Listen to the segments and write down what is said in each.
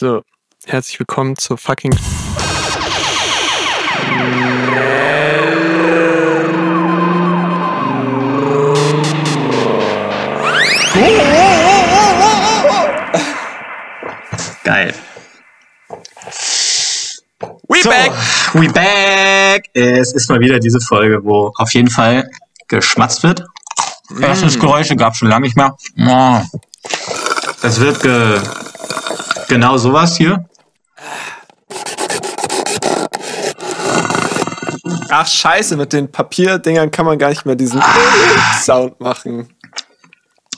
So, herzlich willkommen zur fucking. Geil. We So, back! we back. Es ist mal wieder diese Folge, wo auf jeden Fall geschmatzt wird. Erstes Geräusche gab schon lange nicht mehr. Oh. Es wird ge genau sowas hier. Ach, scheiße, mit den Papierdingern kann man gar nicht mehr diesen Sound machen.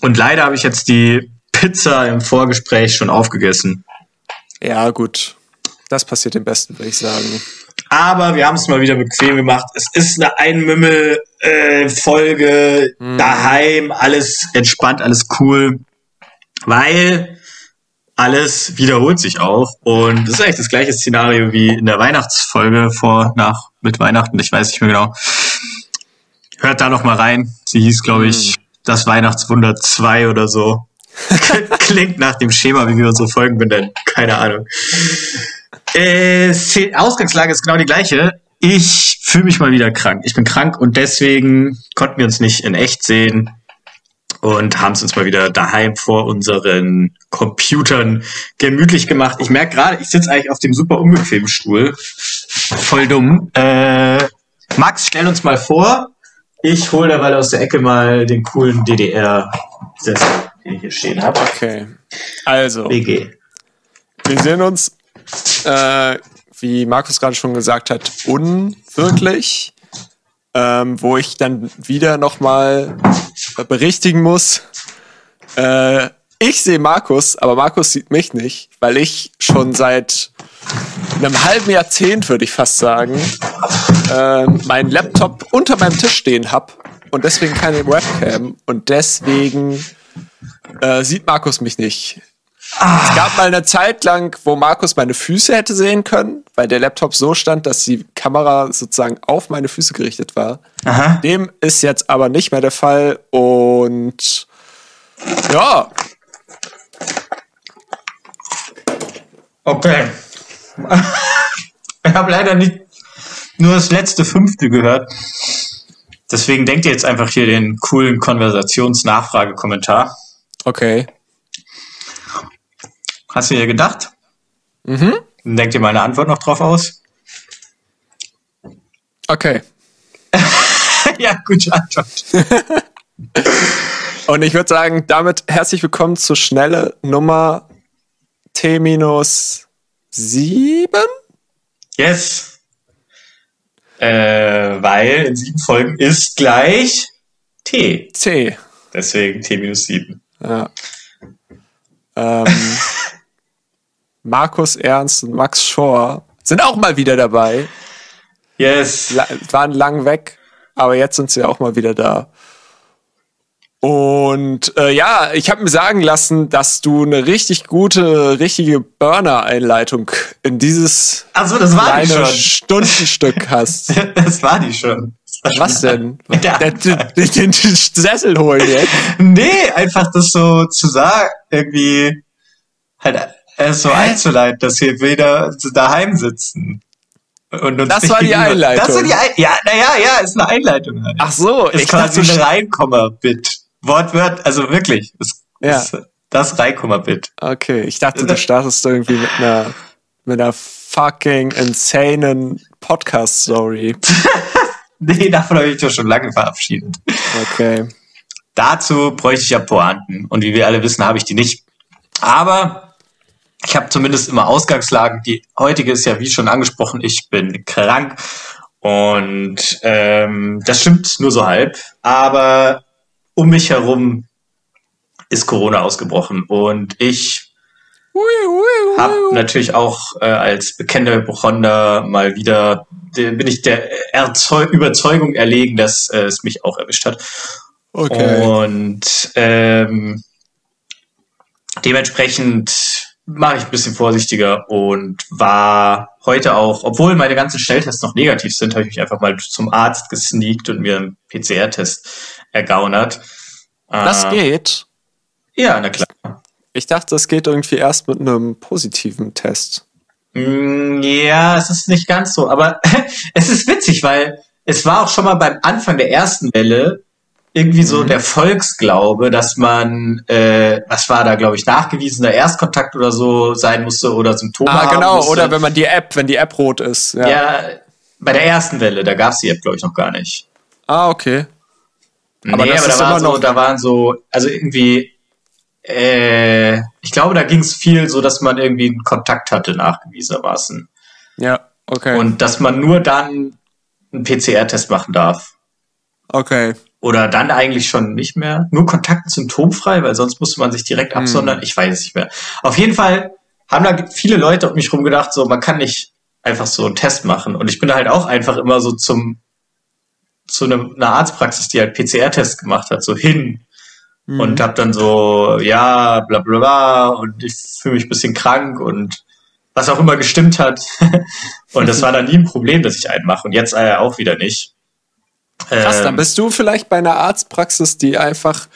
Und leider habe ich jetzt die Pizza im Vorgespräch schon aufgegessen. Ja, gut. Das passiert dem Besten, würde ich sagen. Aber wir haben es mal wieder bequem gemacht. Es ist eine Einmümmel-Folge daheim, alles entspannt, alles cool, weil alles wiederholt sich auch. Und es ist eigentlich das gleiche Szenario wie in der Weihnachtsfolge vor, nach, mit Weihnachten. Ich weiß nicht mehr genau. Hört da noch mal rein. Sie hieß, glaube ich, das Weihnachtswunder 2 oder so. Klingt nach dem Schema, wie wir unsere Folgen benennen. Keine Ahnung. Äh, Ausgangslage ist genau die gleiche. Ich fühle mich mal wieder krank. Ich bin krank und deswegen konnten wir uns nicht in echt sehen und haben es uns mal wieder daheim vor unseren Computern gemütlich gemacht. Ich merke gerade, ich sitze eigentlich auf dem super unbequemen Stuhl. Voll dumm. Äh, Max, stell uns mal vor. Ich hole derweil aus der Ecke mal den coolen DDR-Sessel, den ich hier stehen habe. Okay. Also, BG. wir sehen uns, äh, wie Markus gerade schon gesagt hat, unwirklich. Ähm, wo ich dann wieder nochmal berichtigen muss. Äh, ich sehe Markus, aber Markus sieht mich nicht, weil ich schon seit einem halben Jahrzehnt, würde ich fast sagen, äh, meinen Laptop unter meinem Tisch stehen habe und deswegen keine Webcam und deswegen äh, sieht Markus mich nicht. Es gab mal eine Zeit lang, wo Markus meine Füße hätte sehen können, weil der Laptop so stand, dass die Kamera sozusagen auf meine Füße gerichtet war. Aha. Dem ist jetzt aber nicht mehr der Fall und ja, Okay. Ich habe leider nicht nur das letzte Fünftel gehört. Deswegen denkt ihr jetzt einfach hier den coolen Konversations-Nachfragekommentar. okay. Hast du dir gedacht? Mhm. Denkt ihr meine Antwort noch drauf aus? Okay. ja, gute Antwort. Und ich würde sagen, damit herzlich willkommen zur schnelle Nummer T-7. Yes. Äh, weil in sieben Folgen ist gleich T. C. Deswegen T minus sieben. Ja. Ähm, Markus Ernst und Max Schor sind auch mal wieder dabei. Yes. La waren lang weg, aber jetzt sind sie auch mal wieder da. Und äh, ja, ich habe mir sagen lassen, dass du eine richtig gute, richtige Burner-Einleitung in dieses Achso, das war die kleine schon. Stundenstück hast. Das war die schon. War Was schon- denn? Ja. Den, den, den Sessel holen jetzt. Nee, einfach das so zu sagen, irgendwie halt äh, so einzuleiten, dass wir wieder daheim sitzen. Und uns Das war die Einleitung. Das war die Ein ja, naja, ja, ist eine Einleitung halt. Ach so, ist ich quasi dachte, ein Reinkomma-Bit. Wortwort, also wirklich. Ist, Ja. ist das Reinkomma-Bit. okay, ich dachte, du startest irgendwie mit einer, mit einer fucking insanen Podcast-Story. Nee, davon habe ich doch schon lange verabschiedet. Okay. Dazu bräuchte ich ja Pointen. Und wie wir alle wissen, habe ich die nicht. Aber ich habe zumindest immer Ausgangslagen. Die heutige ist ja, wie schon angesprochen, ich bin krank. Und ähm, das stimmt nur so halb. Aber um mich herum ist Corona ausgebrochen. Und ich habe natürlich auch äh, als bekennender Hypochonder mal wieder, de- bin ich der Erzeu Überzeugung erlegen, dass äh, es mich auch erwischt hat. Okay. Und ähm, dementsprechend mache ich ein bisschen vorsichtiger und war heute auch, obwohl meine ganzen Schnelltests noch negativ sind, habe ich mich einfach mal zum Arzt gesneakt und mir einen PCR-Test ergaunert. Das Äh, geht. Ja, na klar. Ich dachte, das geht irgendwie erst mit einem positiven Test. Mm, ja, es ist nicht ganz so, aber es ist witzig, weil es war auch schon mal beim Anfang der ersten Welle irgendwie so mhm. der Volksglaube, dass man, äh, was war da, glaube ich, nachgewiesener Erstkontakt oder so sein musste oder Symptome Ah, genau, oder wenn man die App, wenn die App rot ist. Ja, ja bei der ersten Welle, da gab es die App, glaube ich, noch gar nicht. Ah, okay. Aber nee, aber da, war so, da waren so, also irgendwie, äh, ich glaube, da ging es viel so, dass man irgendwie einen Kontakt hatte, nachgewiesenermaßen. Ja, okay. Und dass man nur dann einen PCR-Test machen darf. Okay. Oder dann eigentlich schon nicht mehr. Nur Kontakt symptomfrei, weil sonst musste man sich direkt hm. absondern. Ich weiß es nicht mehr. Auf jeden Fall haben da viele Leute um mich rum gedacht, so, man kann nicht einfach so einen Test machen. Und ich bin halt auch einfach immer so zum, zu einem, einer Arztpraxis, die halt PCR-Test gemacht hat, so hin. Mhm. Und hab dann so, ja, bla bla bla, und ich fühle mich ein bisschen krank und was auch immer gestimmt hat. und das war dann nie ein Problem, dass ich einen mache. Und jetzt äh, auch wieder nicht. Krass, ähm, dann bist du vielleicht bei einer Arztpraxis, die einfach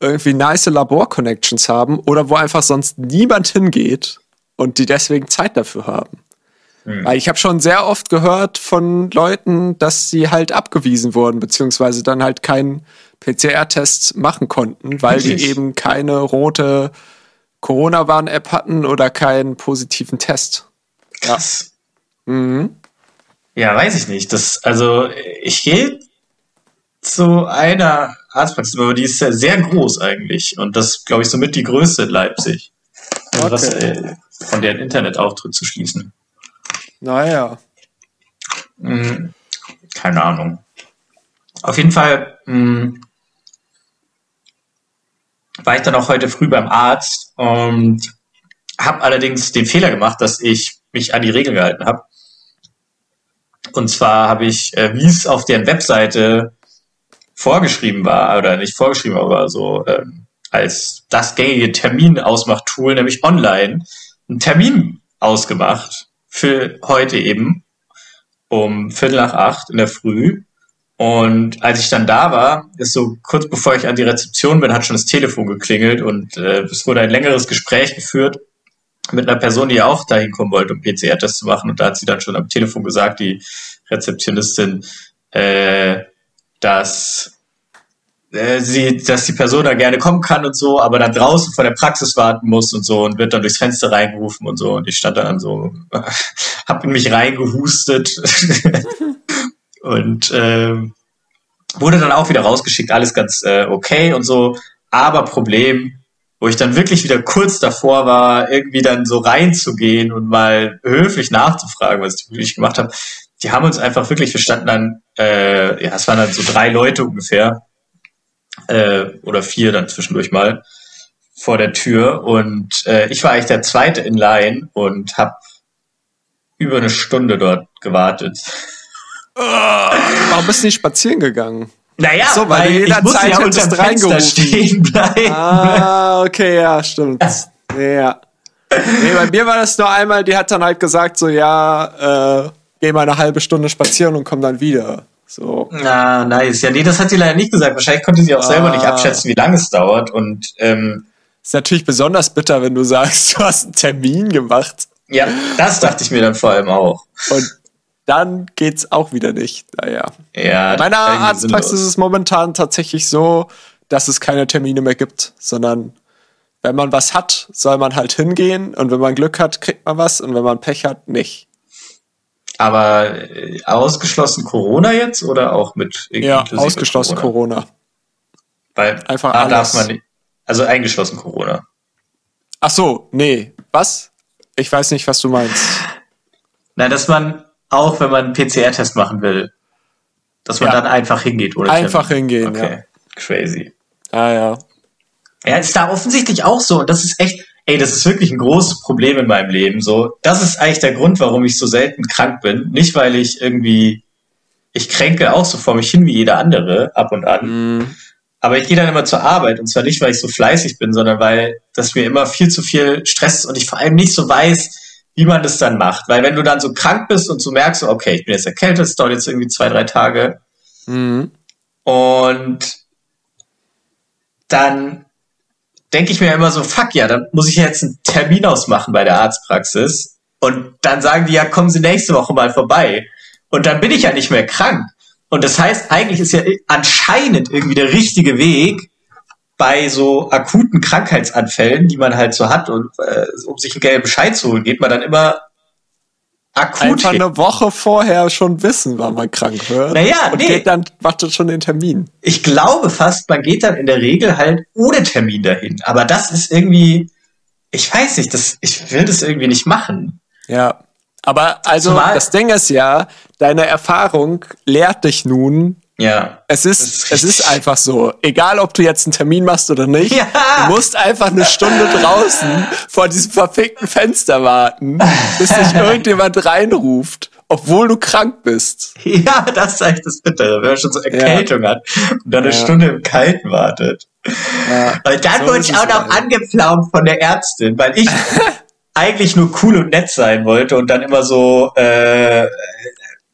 irgendwie nice Labor-Connections haben oder wo einfach sonst niemand hingeht und die deswegen Zeit dafür haben. Hm. Weil ich habe schon sehr oft gehört von Leuten, dass sie halt abgewiesen wurden, beziehungsweise dann halt keinen PCR-Test machen konnten, weil Wirklich? die eben keine rote Corona-Warn-App hatten oder keinen positiven Test. Krass. Ja. Mhm. Ja, weiß ich nicht. Das, also ich gehe zu einer Arztpraxis, aber die ist sehr, sehr groß eigentlich. Und das, glaube ich, somit die größte in Leipzig. Also okay. was, äh, von deren Internetauftritt zu schließen. Naja. Hm, keine Ahnung. Auf jeden Fall mh, hm, war ich dann auch heute früh beim Arzt und habe allerdings den Fehler gemacht, dass ich mich an die Regeln gehalten habe. Und zwar habe ich, äh, wie es auf deren Webseite vorgeschrieben war, oder nicht vorgeschrieben, aber so ähm, als das gängige Terminausmachtool, nämlich online, einen Termin ausgemacht für heute eben um Viertel nach acht in der Früh. Und als ich dann da war, ist so kurz bevor ich an die Rezeption bin, hat schon das Telefon geklingelt und äh, es wurde ein längeres Gespräch geführt mit einer Person, die auch dahin kommen wollte, um PCR-Test zu machen. Und da hat sie dann schon am Telefon gesagt, die Rezeptionistin, äh, dass äh, sie, dass die Person da gerne kommen kann und so, aber dann draußen vor der Praxis warten muss und so und wird dann durchs Fenster reingerufen und so. Und ich stand dann so, hab in mich reingehustet. Und äh, wurde dann auch wieder rausgeschickt, alles ganz äh, okay und so, aber Problem, wo ich dann wirklich wieder kurz davor war, irgendwie dann so reinzugehen und mal höflich nachzufragen, was ich wirklich gemacht habe, die haben uns einfach wirklich, wir standen dann, äh, ja, es waren dann so drei Leute ungefähr, äh, oder vier dann zwischendurch mal vor der Tür und äh, ich war eigentlich der Zweite in Line und habe über eine Stunde dort gewartet. Oh, warum bist du nicht spazieren gegangen? Naja, so, weil, weil du jederzeit ja hättest reingerufen. stehen bleiben. Ah, okay, ja, stimmt. ja. Nee, bei mir war das nur einmal, die hat dann halt gesagt, so, ja, äh, geh mal eine halbe Stunde spazieren und komm dann wieder. So. Na, nice. Ja, nee, das hat sie leider nicht gesagt. Wahrscheinlich konnte sie auch ah. selber nicht ah. abschätzen, wie lange es dauert. Und ähm, ist natürlich besonders bitter, wenn du sagst, du hast einen Termin gemacht. Ja, das dachte ich mir dann vor allem auch. Und dann geht's auch wieder nicht. Naja. Ja, Bei meiner Arztpraxis ist es momentan tatsächlich so, dass es keine Termine mehr gibt, sondern wenn man was hat, soll man halt hingehen und wenn man Glück hat, kriegt man was und wenn man Pech hat, nicht. Aber äh, ausgeschlossen Corona jetzt oder auch mit Ja, ausgeschlossen Corona? Corona. Weil einfach ah, darf man nicht, also eingeschlossen Corona. Ach so, nee. Was? Ich weiß nicht, was du meinst. Nein, dass man auch, wenn man einen PCR-Test machen will, dass man ja. dann einfach hingeht, oder? Einfach Tim? hingehen, okay. ja. Crazy. Ah, ja. Ja, ist da offensichtlich auch so. Und das ist echt, ey, das ist wirklich ein großes Problem in meinem Leben. So, das ist eigentlich der Grund, warum ich so selten krank bin. Nicht, weil ich irgendwie, ich kränke auch so vor mich hin wie jeder andere ab und an. Mm. Aber ich gehe dann immer zur Arbeit und zwar nicht, weil ich so fleißig bin, sondern weil das mir immer viel zu viel Stress ist und ich vor allem nicht so weiß, wie man das dann macht. Weil wenn du dann so krank bist und du merkst, okay, ich bin jetzt erkältet, es dauert jetzt irgendwie zwei, drei Tage. Mm. Und dann denke ich mir immer so, fuck ja, dann muss ich jetzt einen Termin ausmachen bei der Arztpraxis. Und dann sagen die ja, kommen Sie nächste Woche mal vorbei. Und dann bin ich ja nicht mehr krank. Und das heißt, eigentlich ist ja anscheinend irgendwie der richtige Weg, bei so akuten Krankheitsanfällen, die man halt so hat, und äh, um sich einen gelben Bescheid zu holen, geht man dann immer akut Einfach eine Woche vorher schon wissen, wann man krank wird. Naja, und nee. geht dann, macht schon den Termin. Ich glaube fast, man geht dann in der Regel halt ohne Termin dahin. Aber das ist irgendwie, ich weiß nicht, das, ich will das irgendwie nicht machen. Ja. Aber also, Zumal, das Ding ist ja, deine Erfahrung lehrt dich nun, ja. Es ist, ist es ist einfach so. Egal, ob du jetzt einen Termin machst oder nicht. Ja. Du musst einfach eine Stunde draußen vor diesem verfickten Fenster warten, bis dich irgendjemand reinruft, obwohl du krank bist. Ja, das ist eigentlich das Bittere, wenn man schon so Erkältung ja. hat und dann eine ja. Stunde im Kalten wartet. Und dann so wurde ich auch noch halt. angepflaumt von der Ärztin, weil ich eigentlich nur cool und nett sein wollte und dann immer so äh,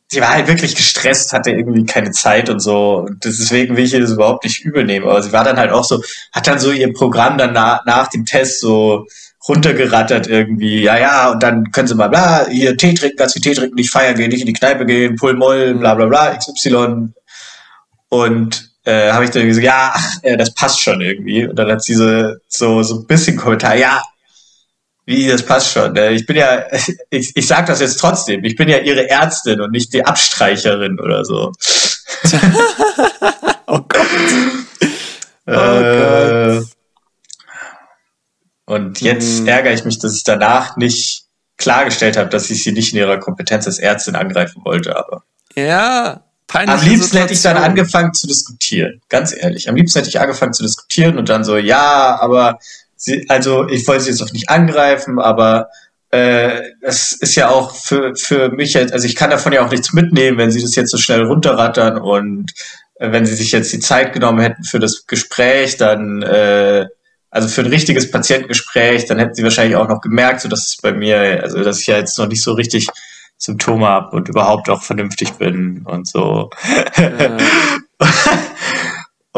sie war halt wirklich gestresst, hatte irgendwie keine Zeit und so. Und deswegen will ich ihr das überhaupt nicht übel nehmen. Aber sie war dann halt auch so, hat dann so ihr Programm dann nach, nach dem Test so runtergerattert irgendwie. Ja, ja, und dann können sie mal bla, hier Tee trinken, ganz viel Tee trinken, nicht feiern gehen, nicht in die Kneipe gehen, Pull Moll, bla bla bla, XY. Und äh, habe ich dann gesagt, ja, ach, äh, das passt schon irgendwie. Und dann hat sie so, so, so ein bisschen Kommentar, ja, wie, das passt schon. Ne? Ich bin ja, ich, ich sag das jetzt trotzdem, ich bin ja ihre Ärztin und nicht die Abstreicherin oder so. oh Gott. Oh äh, Gott. Und jetzt hm. ärgere ich mich, dass ich danach nicht klargestellt habe, dass ich sie nicht in ihrer Kompetenz als Ärztin angreifen wollte, aber. Ja, Am liebsten Situation. hätte ich dann angefangen zu diskutieren. Ganz ehrlich. Am liebsten hätte ich angefangen zu diskutieren und dann so, ja, aber sie, also ich wollte sie jetzt auch nicht angreifen, aber äh, das ist ja auch für, für mich jetzt, also ich kann davon ja auch nichts mitnehmen, wenn sie das jetzt so schnell runterrattern und äh, wenn sie sich jetzt die Zeit genommen hätten für das Gespräch, dann äh, also für ein richtiges Patientengespräch, dann hätten sie wahrscheinlich auch noch gemerkt, so dass es bei mir, also dass ich ja jetzt noch nicht so richtig Symptome habe und überhaupt auch vernünftig bin und so. Ja.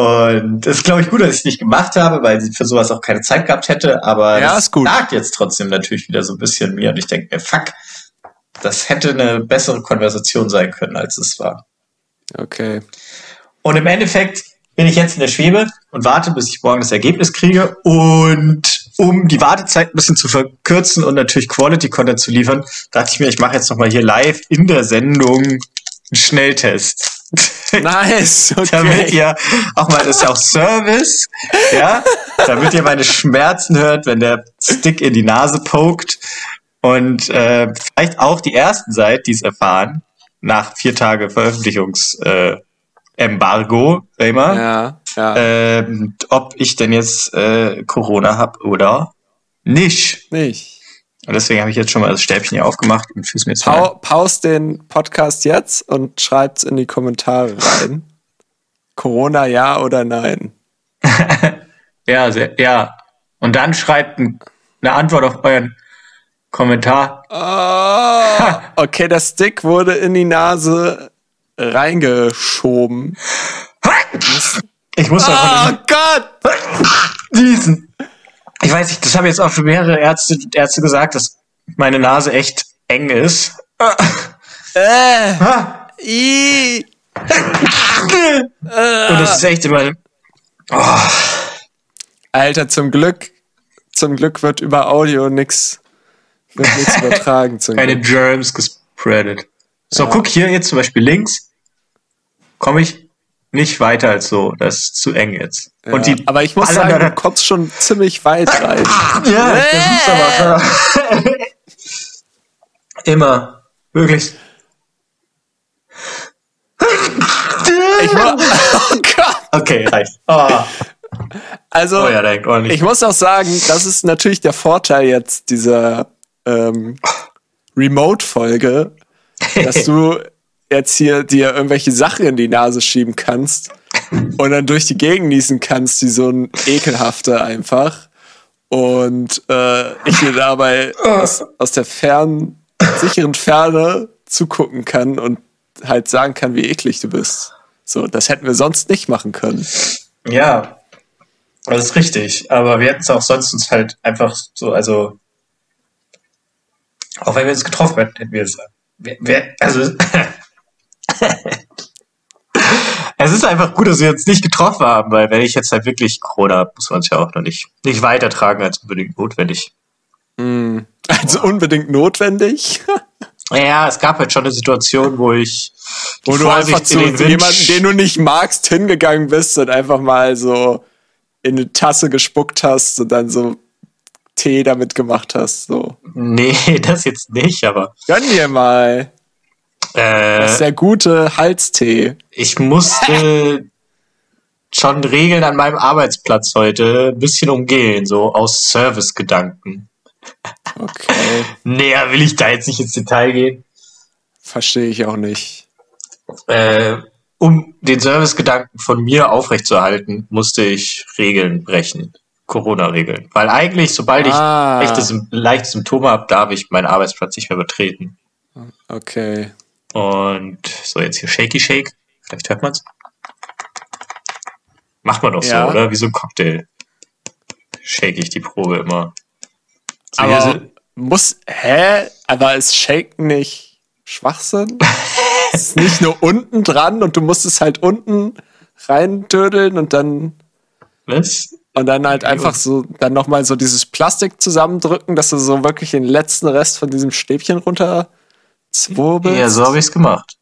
Und es ist, glaube ich, gut, dass ich es nicht gemacht habe, weil sie für sowas auch keine Zeit gehabt hätte. Aber ja, es lag jetzt trotzdem natürlich wieder so ein bisschen mir. Und ich denke mir, fuck, das hätte eine bessere Konversation sein können, als es war. Okay. Und im Endeffekt bin ich jetzt in der Schwebe und warte, bis ich morgen das Ergebnis kriege. Und um die Wartezeit ein bisschen zu verkürzen und natürlich Quality Content zu liefern, dachte ich mir, ich mache jetzt nochmal hier live in der Sendung einen Schnelltest. Nice, okay. damit ihr auch mal, das ist ja auch Service, ja, damit ihr meine Schmerzen hört, wenn der Stick in die Nase pokt und äh, vielleicht auch die ersten seid, die es erfahren, nach vier Tage Veröffentlichungsembargo, äh, ja, ja. Äh, ob ich denn jetzt äh, Corona habe oder nicht. Nicht. Und deswegen habe ich jetzt schon mal das Stäbchen hier aufgemacht und fühl's mir jetzt pa Pause den Podcast jetzt und schreibt's in die Kommentare rein. Corona ja oder nein? ja, sehr, ja. Und dann schreibt eine Antwort auf euren Kommentar. Oh, okay, der Stick wurde in die Nase reingeschoben. Ich muss Oh Gott! Diesen. Ich weiß nicht, das haben jetzt auch schon mehrere Ärzte, Ärzte gesagt, dass meine Nase echt eng ist. Äh. I. Und das ist echt immer. Oh. Alter, zum Glück, zum Glück wird über Audio nix, wird nichts übertragen. Keine Glück. Germs gespreadet. So, ja. guck hier jetzt zum Beispiel links. Komme ich nicht weiter als so. Das ist zu eng jetzt. Ja, und die aber ich muss sagen, du kommst schon ziemlich weit rein. ja, äh. das ist aber Immer. Wirklich. Ich war, oh Gott. Okay, reicht. Oh. Also, oh ja, ich muss auch sagen, das ist natürlich der Vorteil jetzt dieser ähm, Remote-Folge, dass du jetzt hier dir irgendwelche Sachen in die Nase schieben kannst und dann durch die Gegend niesen kannst, wie so ein ekelhafter einfach. Und äh, ich dir dabei aus, aus der fernen, sicheren Ferne zugucken kann und halt sagen kann, wie eklig du bist. So, das hätten wir sonst nicht machen können. Ja. Das ist richtig, aber wir hätten es auch sonst uns halt einfach so, also auch wenn wir uns getroffen hätten, hätten wir es. Wer, wer, also es ist einfach gut, dass wir uns nicht getroffen haben, weil wenn ich jetzt halt wirklich Corona habe, muss man es ja auch noch nicht, nicht weitertragen als unbedingt notwendig. Mm, also unbedingt notwendig? Ja, es gab halt schon eine Situation, wo ich wo du einfach zu jemandem, den du nicht magst, hingegangen bist und einfach mal so in eine Tasse gespuckt hast und dann so Tee damit gemacht hast. So. Nee, das jetzt nicht, aber. Gönn dir mal. Äh, das ist der gute Halstee. Ich musste schon Regeln an meinem Arbeitsplatz heute ein bisschen umgehen, so aus Servicegedanken. Okay. Näher will ich da jetzt nicht ins Detail gehen. Verstehe ich auch nicht. Äh, um den Servicegedanken von mir aufrechtzuerhalten, musste ich Regeln brechen. Corona-Regeln. Weil eigentlich, sobald ah. ich echte, leichte Symptome habe, darf ich meinen Arbeitsplatz nicht mehr betreten. Okay. Und so, jetzt hier Shaky Shake. Vielleicht hört man es. Macht man doch ja. so, oder? Wie so ein Cocktail. Shake ich die Probe immer. So, Aber muss, hä? Aber ist Shake nicht Schwachsinn? ist nicht nur unten dran und du musst es halt unten reindödeln und dann. Was? Und dann halt einfach so, dann nochmal so dieses Plastik zusammendrücken, dass du so wirklich den letzten Rest von diesem Stäbchen runter zwirbelst. Ja, so habe ich es gemacht.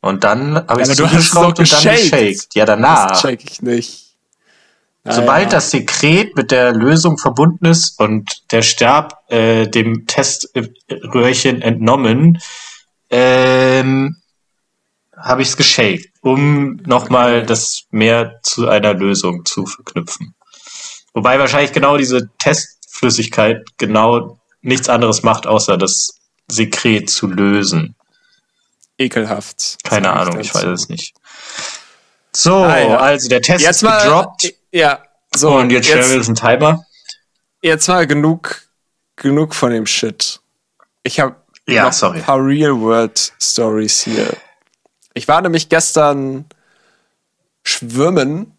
Und dann habe ich es zugeschraubt und dann geshaked. Ja, danach. Das shake ich nicht. Sobald ja. das Sekret mit der Lösung verbunden ist und der Stab äh, dem Teströhrchen entnommen, ähm, habe ich es geshaked, um nochmal das mehr zu einer Lösung zu verknüpfen. Wobei wahrscheinlich genau diese Testflüssigkeit genau nichts anderes macht, außer das Sekret zu lösen. Ekelhaft. Keine Ahnung, ich weiß es nicht. So, Alter. also der Test jetzt ist gedroppt. Ja, so. Und jetzt, jetzt stellen wir jetzt einen Timer. Jetzt mal genug, genug von dem Shit. Ich habe ja, noch sorry. ein paar Real-World-Stories hier. Ich war nämlich gestern schwimmen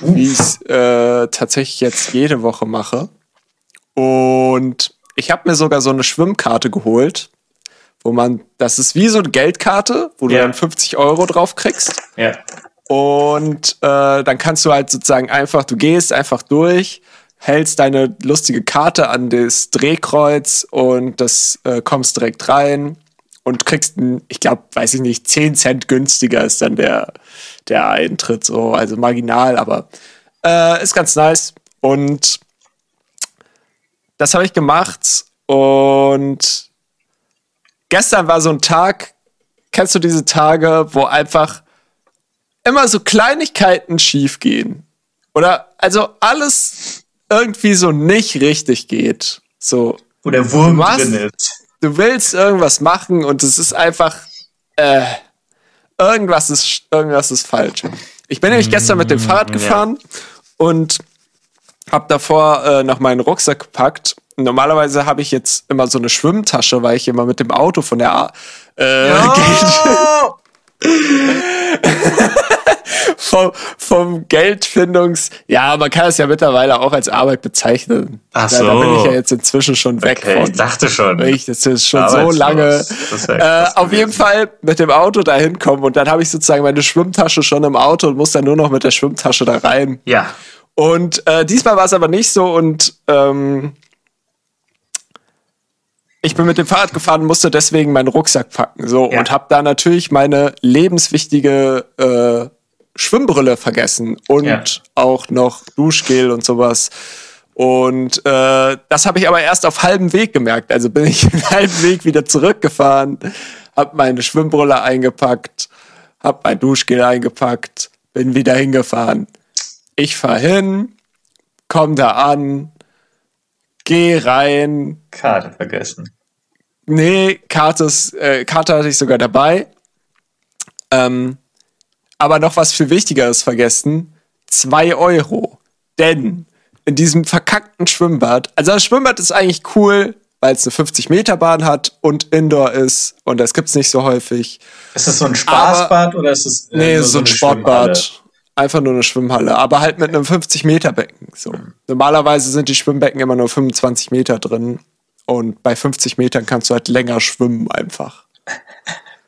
wie ich es äh, tatsächlich jetzt jede Woche mache. Und ich habe mir sogar so eine Schwimmkarte geholt, wo man, das ist wie so eine Geldkarte, wo du dann 50 Euro drauf kriegst. Ja. Und äh, dann kannst du halt sozusagen einfach, du gehst einfach durch, hältst deine lustige Karte an das Drehkreuz und das äh, kommst direkt rein und kriegst ein, ich glaube, weiß ich nicht, 10 Cent günstiger ist dann der, der Eintritt, so, also marginal, aber äh, ist ganz nice. Und das habe ich gemacht und gestern war so ein Tag, kennst du diese Tage, wo einfach immer so Kleinigkeiten schief gehen? Oder also alles irgendwie so nicht richtig geht. So. Wo der Wurm drin ist du willst irgendwas machen und es ist einfach, äh, irgendwas ist, irgendwas ist falsch. Ich bin nämlich gestern mit dem Fahrrad mm, gefahren ja. und habe davor äh, noch meinen Rucksack gepackt. Normalerweise habe ich jetzt immer so eine Schwimmtasche, weil ich immer mit dem Auto von der A äh, ja. vom, vom Geldfindungs. Ja, man kann es ja mittlerweile auch als Arbeit bezeichnen. Ach so. Da, da bin ich ja jetzt inzwischen schon weg okay, von. Ich dachte schon. Ich, das ist schon so lange. Äh, auf jeden Fall mit dem Auto da hinkommen und dann habe ich sozusagen meine Schwimmtasche schon im Auto und muss dann nur noch mit der Schwimmtasche da rein. Ja. Und äh, diesmal war es aber nicht so und ähm, ich bin mit dem Fahrrad gefahren, musste deswegen meinen Rucksack packen. So ja. und habe da natürlich meine lebenswichtige äh, Schwimmbrille vergessen und ja. auch noch Duschgel und sowas. Und äh, das habe ich aber erst auf halbem Weg gemerkt. Also bin ich den halben Weg wieder zurückgefahren, habe meine Schwimmbrille eingepackt, habe mein Duschgel eingepackt, bin wieder hingefahren. Ich fahr hin, komm da an, geh rein. Karte vergessen. Nee, Karte, äh, Karte hatte ich sogar dabei. Ähm, aber noch was viel Wichtigeres vergessen. Zwei Euro. Denn in diesem verkackten Schwimmbad, also das Schwimmbad ist eigentlich cool, weil es eine 50-Meter-Bahn hat und Indoor ist und das gibt's nicht so häufig. Ist das so ein Spaßbad Aber, oder ist es. Äh, nee, so, so ein Sportbad. Einfach nur eine Schwimmhalle, aber halt mit einem 50-Meter-Becken. So. Normalerweise sind die Schwimmbecken immer nur 25 Meter drin. Und bei 50 Metern kannst du halt länger schwimmen einfach.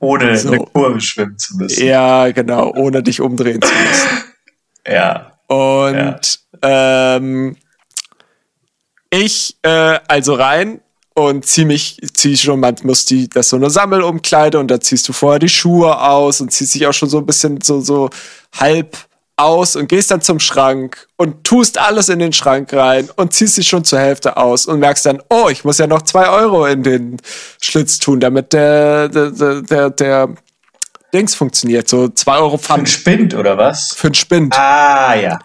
Ohne so. eine Kurve schwimmen zu müssen. Ja, genau, ohne dich umdrehen zu müssen. ja. Und ja. Ähm, ich äh, also rein und zieh mich, zieh schon, man muss die, das ist so eine Sammelumkleide und da ziehst du vorher die Schuhe aus und ziehst dich auch schon so ein bisschen so, so halb aus und gehst dann zum Schrank und tust alles in den Schrank rein und ziehst dich schon zur Hälfte aus und merkst dann, oh, ich muss ja noch zwei Euro in den Schlitz tun, damit der, der, der, der Dings funktioniert. So zwei Euro Pfand. Für einen Spind oder was? Für einen Spind. Ah, ja.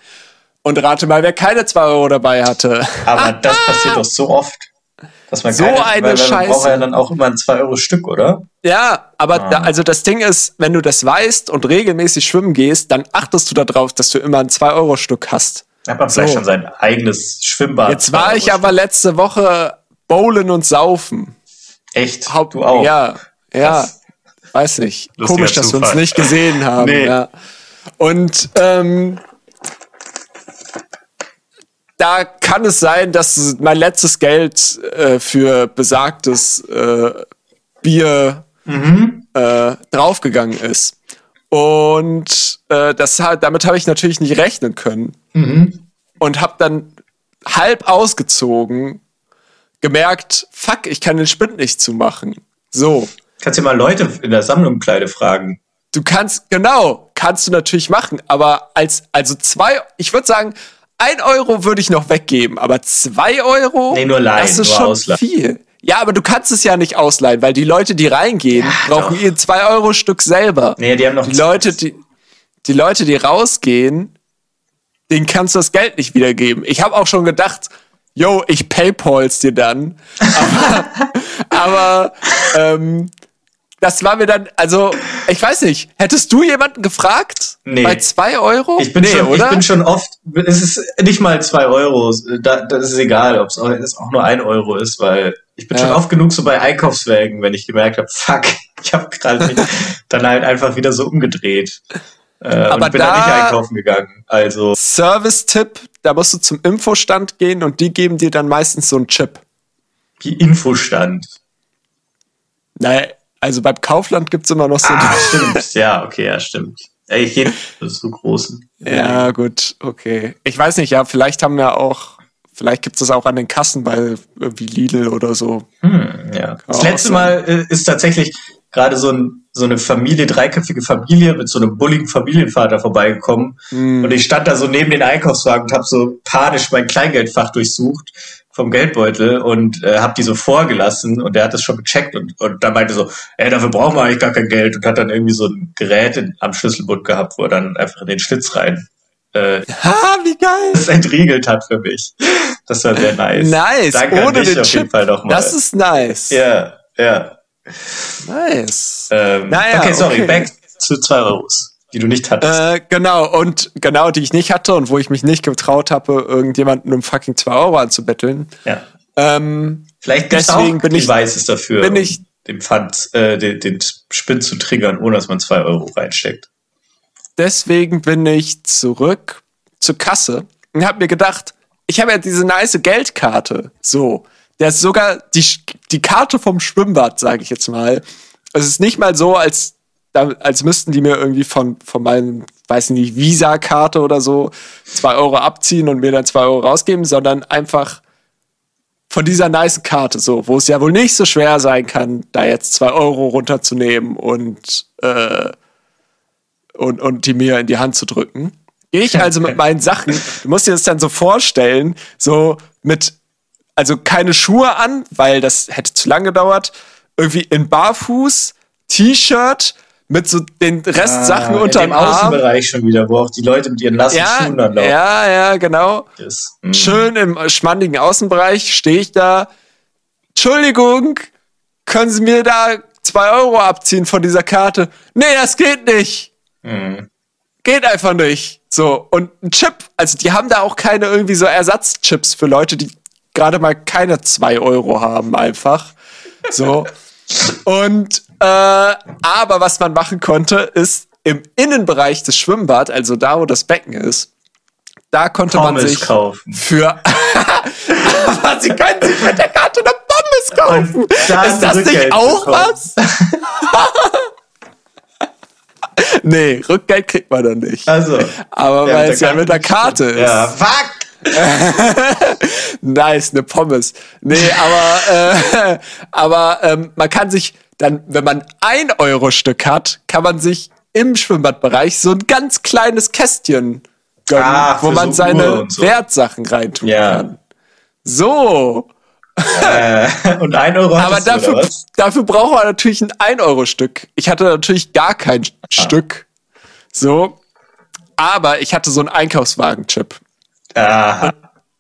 Und rate mal, wer keine zwei Euro dabei hatte. Aber das passiert doch so oft. Dass man so keine, eine weil, Scheiße. braucht ja dann auch immer ein 2 Euro Stück, oder? Ja, aber ah. da, also das Ding ist, wenn du das weißt und regelmäßig schwimmen gehst, dann achtest du darauf, dass du immer ein 2 Euro Stück hast. Hat man so. vielleicht schon sein eigenes Schwimmbad. Jetzt war ich aber letzte Woche bowlen und saufen. Echt? Haupt, du auch? Ja, ja. Das weiß nicht. Komisch, dass wir uns nicht gesehen haben. nee. ja. Und ähm, da kann es sein, dass mein letztes Geld äh, für besagtes äh, Bier mhm. äh, draufgegangen ist. Und äh, das, damit habe ich natürlich nicht rechnen können. Mhm. Und habe dann halb ausgezogen, gemerkt, fuck, ich kann den Spind nicht zumachen. So. Kannst du mal Leute in der Sammlungkleide fragen. Du kannst, genau, kannst du natürlich machen, aber als, also zwei, ich würde sagen, ein Euro würde ich noch weggeben, aber zwei Euro? Nee, nur leihen, das ist schon ausleihen. viel. Ja, aber du kannst es ja nicht ausleihen, weil die Leute, die reingehen, ja, brauchen doch. ihr zwei Euro Stück selber. Nee, die haben noch die Leute, die, die Leute, die rausgehen, denen kannst du das Geld nicht wiedergeben. Ich habe auch schon gedacht, yo, ich paypals dir dann. Aber, aber ähm, das war mir dann, also, ich weiß nicht, hättest du jemanden gefragt? Nee. Bei zwei Euro? Ich bin, nee, schon, oder? ich bin schon oft, es ist nicht mal zwei Euro, da, das ist egal, ob es auch, nur ein Euro ist, weil ich bin ja. schon oft genug so bei Einkaufswägen, wenn ich gemerkt habe, fuck, ich habe gerade dann halt einfach wieder so umgedreht. Äh, Aber und bin da dann nicht einkaufen gegangen. Also. Service-Tipp, da musst du zum Infostand gehen und die geben dir dann meistens so einen Chip. Wie Infostand? Naja, also beim Kaufland gibt es immer noch so. Ah, stimmt. Ja, okay, ja, stimmt. Ich gehe zu großen. Ja, gut, okay. Ich weiß nicht, ja, vielleicht haben wir auch, vielleicht gibt es das auch an den Kassen bei irgendwie Lidl oder so. Hm, ja. Das letzte Mal äh, ist tatsächlich gerade so, ein, so eine Familie, dreiköpfige Familie mit so einem bulligen Familienvater vorbeigekommen. Hm. Und ich stand da so neben den Einkaufswagen und habe so panisch mein Kleingeldfach durchsucht vom Geldbeutel und äh, habe die so vorgelassen und der hat das schon gecheckt und, und da meinte so, ey, dafür brauchen wir eigentlich gar kein Geld und hat dann irgendwie so ein Gerät in, am Schlüsselbund gehabt, wo er dann einfach in den Schlitz rein äh, ha, wie geil! Das entriegelt hat für mich. Das war sehr nice. Nice, Danke ohne den Chip. Das ist nice. Ja, ja. Nice. Ähm, naja, okay, sorry, okay. back zu zwei Euros die du nicht hattest. Äh, genau, und genau, die ich nicht hatte und wo ich mich nicht getraut habe, irgendjemanden um fucking 2 Euro anzubetteln. Ja. Ähm, Vielleicht gibt's deswegen auch bin ich, Devices dafür, bin ich, den Pfand, äh, den, den Spin zu triggern, ohne dass man 2 Euro reinsteckt. Deswegen bin ich zurück zur Kasse und habe mir gedacht, ich habe ja diese nice Geldkarte. So. Der ist sogar die, die Karte vom Schwimmbad, sage ich jetzt mal. Es ist nicht mal so, als als müssten die mir irgendwie von, von meinem, weiß nicht, Visa-Karte oder so zwei Euro abziehen und mir dann zwei Euro rausgeben, sondern einfach von dieser nice Karte, so, wo es ja wohl nicht so schwer sein kann, da jetzt zwei Euro runterzunehmen und, äh, und, und die mir in die Hand zu drücken. Gehe ich also mit meinen Sachen, du musst dir das dann so vorstellen, so mit, also keine Schuhe an, weil das hätte zu lange gedauert, irgendwie in Barfuß, T-Shirt, mit so den Restsachen ah, unter dem Außenbereich schon wieder, wo auch die Leute mit ihren nassen ja, Schuhen dann laufen. Ja, ja, genau. Yes. Mm. Schön im schmandigen Außenbereich stehe ich da. Entschuldigung, können Sie mir da zwei Euro abziehen von dieser Karte? Nee, das geht nicht. Mm. Geht einfach nicht. So, und ein Chip, also die haben da auch keine irgendwie so Ersatzchips für Leute, die gerade mal keine zwei Euro haben, einfach. So. Und äh, aber was man machen konnte, ist im Innenbereich des Schwimmbads, also da, wo das Becken ist, da konnte Pommes man sich kaufen. für aber sie können sich mit der Karte eine Pommes kaufen. Ist das nicht Rückgeld auch bekommen. was? nee, Rückgeld kriegt man dann nicht. Also. Aber weil es ja mit der Karte ist. Ja, fuck! Nice, eine Pommes. Nee, aber, äh, aber ähm, man kann sich dann, wenn man ein Euro Stück hat, kann man sich im Schwimmbadbereich so ein ganz kleines Kästchen gönnen, Ah, wo man so seine so. Wertsachen reintun Ja. kann. So, Äh, und ein Euro aber du, dafür, dafür braucht man natürlich ein 1-Euro-Stück. Ich hatte natürlich gar kein Ah. Stück. So. Aber ich hatte so einen Einkaufswagen-Chip.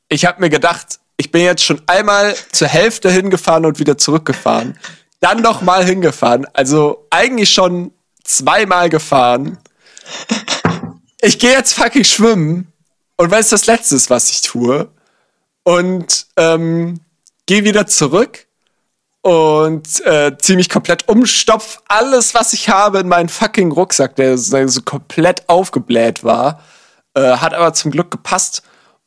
Ich habe mir gedacht, ich bin jetzt schon einmal zur Hälfte hingefahren und wieder zurückgefahren. Dann noch mal hingefahren. Also eigentlich schon zweimal gefahren. Ich gehe jetzt fucking schwimmen. Und was ist das Letzte, ist, was ich tue? Und ähm, gehe wieder zurück und äh, zieh mich komplett um, stopf alles, was ich habe, in meinen fucking Rucksack, der so so komplett aufgebläht war. Äh, hat aber zum Glück gepasst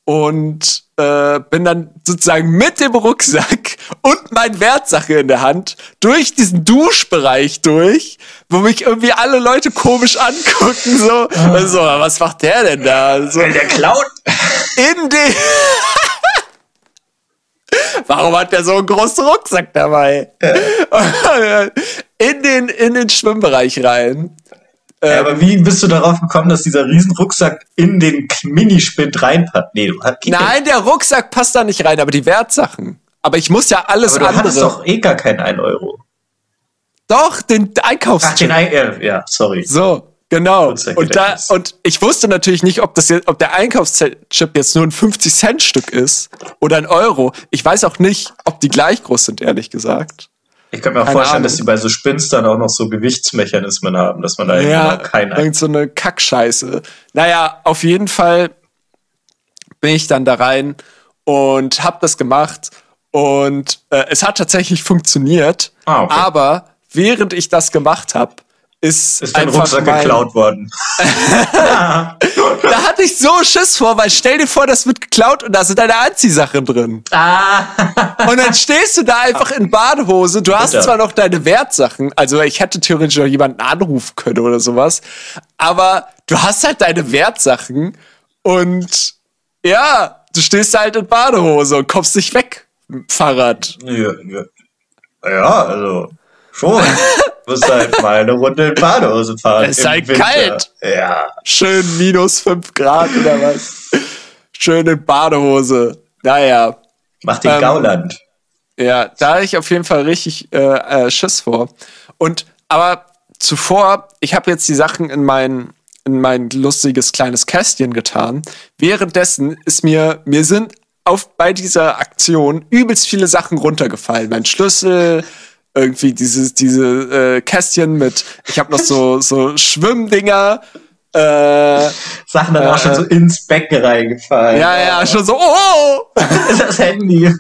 und äh, bin dann sozusagen mit dem Rucksack und mein Wertsache in der Hand durch diesen Duschbereich durch, wo mich irgendwie alle Leute komisch angucken, so, so was macht der denn da? So, Der klaut. in den. Warum hat der so einen großen Rucksack dabei? in, den, in den Schwimmbereich rein. Ja, aber wie bist du darauf gekommen, dass dieser Riesenrucksack in den Minispind reinpasst? Nee, du hast Nein, der Rucksack passt da nicht rein, aber die Wertsachen. Aber ich muss ja alles aber du andere. hattest doch eh gar keinen 1 Euro. doch, den Ach, Einkaufschip. den ein ja, ja, sorry. So, genau. Und, da, und ich wusste natürlich nicht, ob, das jetzt, ob der Einkaufschip jetzt nur ein 50-Cent-Stück ist oder ein Euro. Ich weiß auch nicht, ob die gleich groß sind, ehrlich gesagt. Ich könnte mir auch vorstellen, Ahnung. dass die bei so Spinstern auch noch so Gewichtsmechanismen haben, dass man da Ja, keinen irgend so eine Kackscheiße. Naja, auf jeden Fall bin ich dann da rein und hab das gemacht und äh, es hat tatsächlich funktioniert. Ah, okay. Aber während ich das gemacht habe, ist, ist dein Rucksack mein, geklaut worden. Da hatte ich so Schiss vor, weil stell dir vor, das wird geklaut und da sind deine Anziehsachen drin. Ah. Und dann stehst du da einfach in Badehose. Du hast Bitter. zwar noch deine Wertsachen, also ich hätte theoretisch noch jemanden anrufen können oder sowas, aber du hast halt deine Wertsachen und ja, du stehst halt in Badehose und kommst nicht weg Fahrrad. Ja, ja. ja, also schon. Du musst halt mal eine Runde in Badehose fahren. Es ist halt Winter. kalt. Ja. Schön minus fünf Grad oder was. Schön in Badehose. Naja. Mach den Ähm, Gauland. Ja, da hatte ich auf jeden Fall richtig äh, äh, Schiss vor. Und aber zuvor, ich habe jetzt die Sachen in mein in mein lustiges kleines Kästchen getan. Währenddessen ist mir mir sind auf bei dieser Aktion übelst viele Sachen runtergefallen. Mein Schlüssel, irgendwie dieses diese äh, Kästchen mit. Ich habe noch so so Schwimmdinger. Äh, Sachen dann auch schon so ins Becken reingefallen. ja, ja, schon so, oh! Das Handy.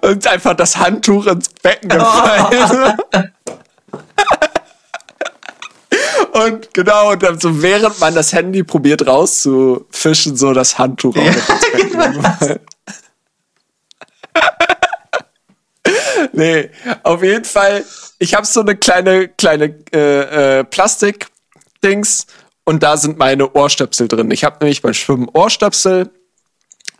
und einfach das Handtuch ins Becken gefallen. und genau, und dann so während man das Handy probiert rauszufischen, so das Handtuch auch noch ins Becken gefallen. Nee, auf jeden Fall, ich habe so eine kleine, kleine äh, äh, Plastik-Dings und da sind meine Ohrstöpsel drin. Ich habe nämlich beim Schwimmen Ohrstöpsel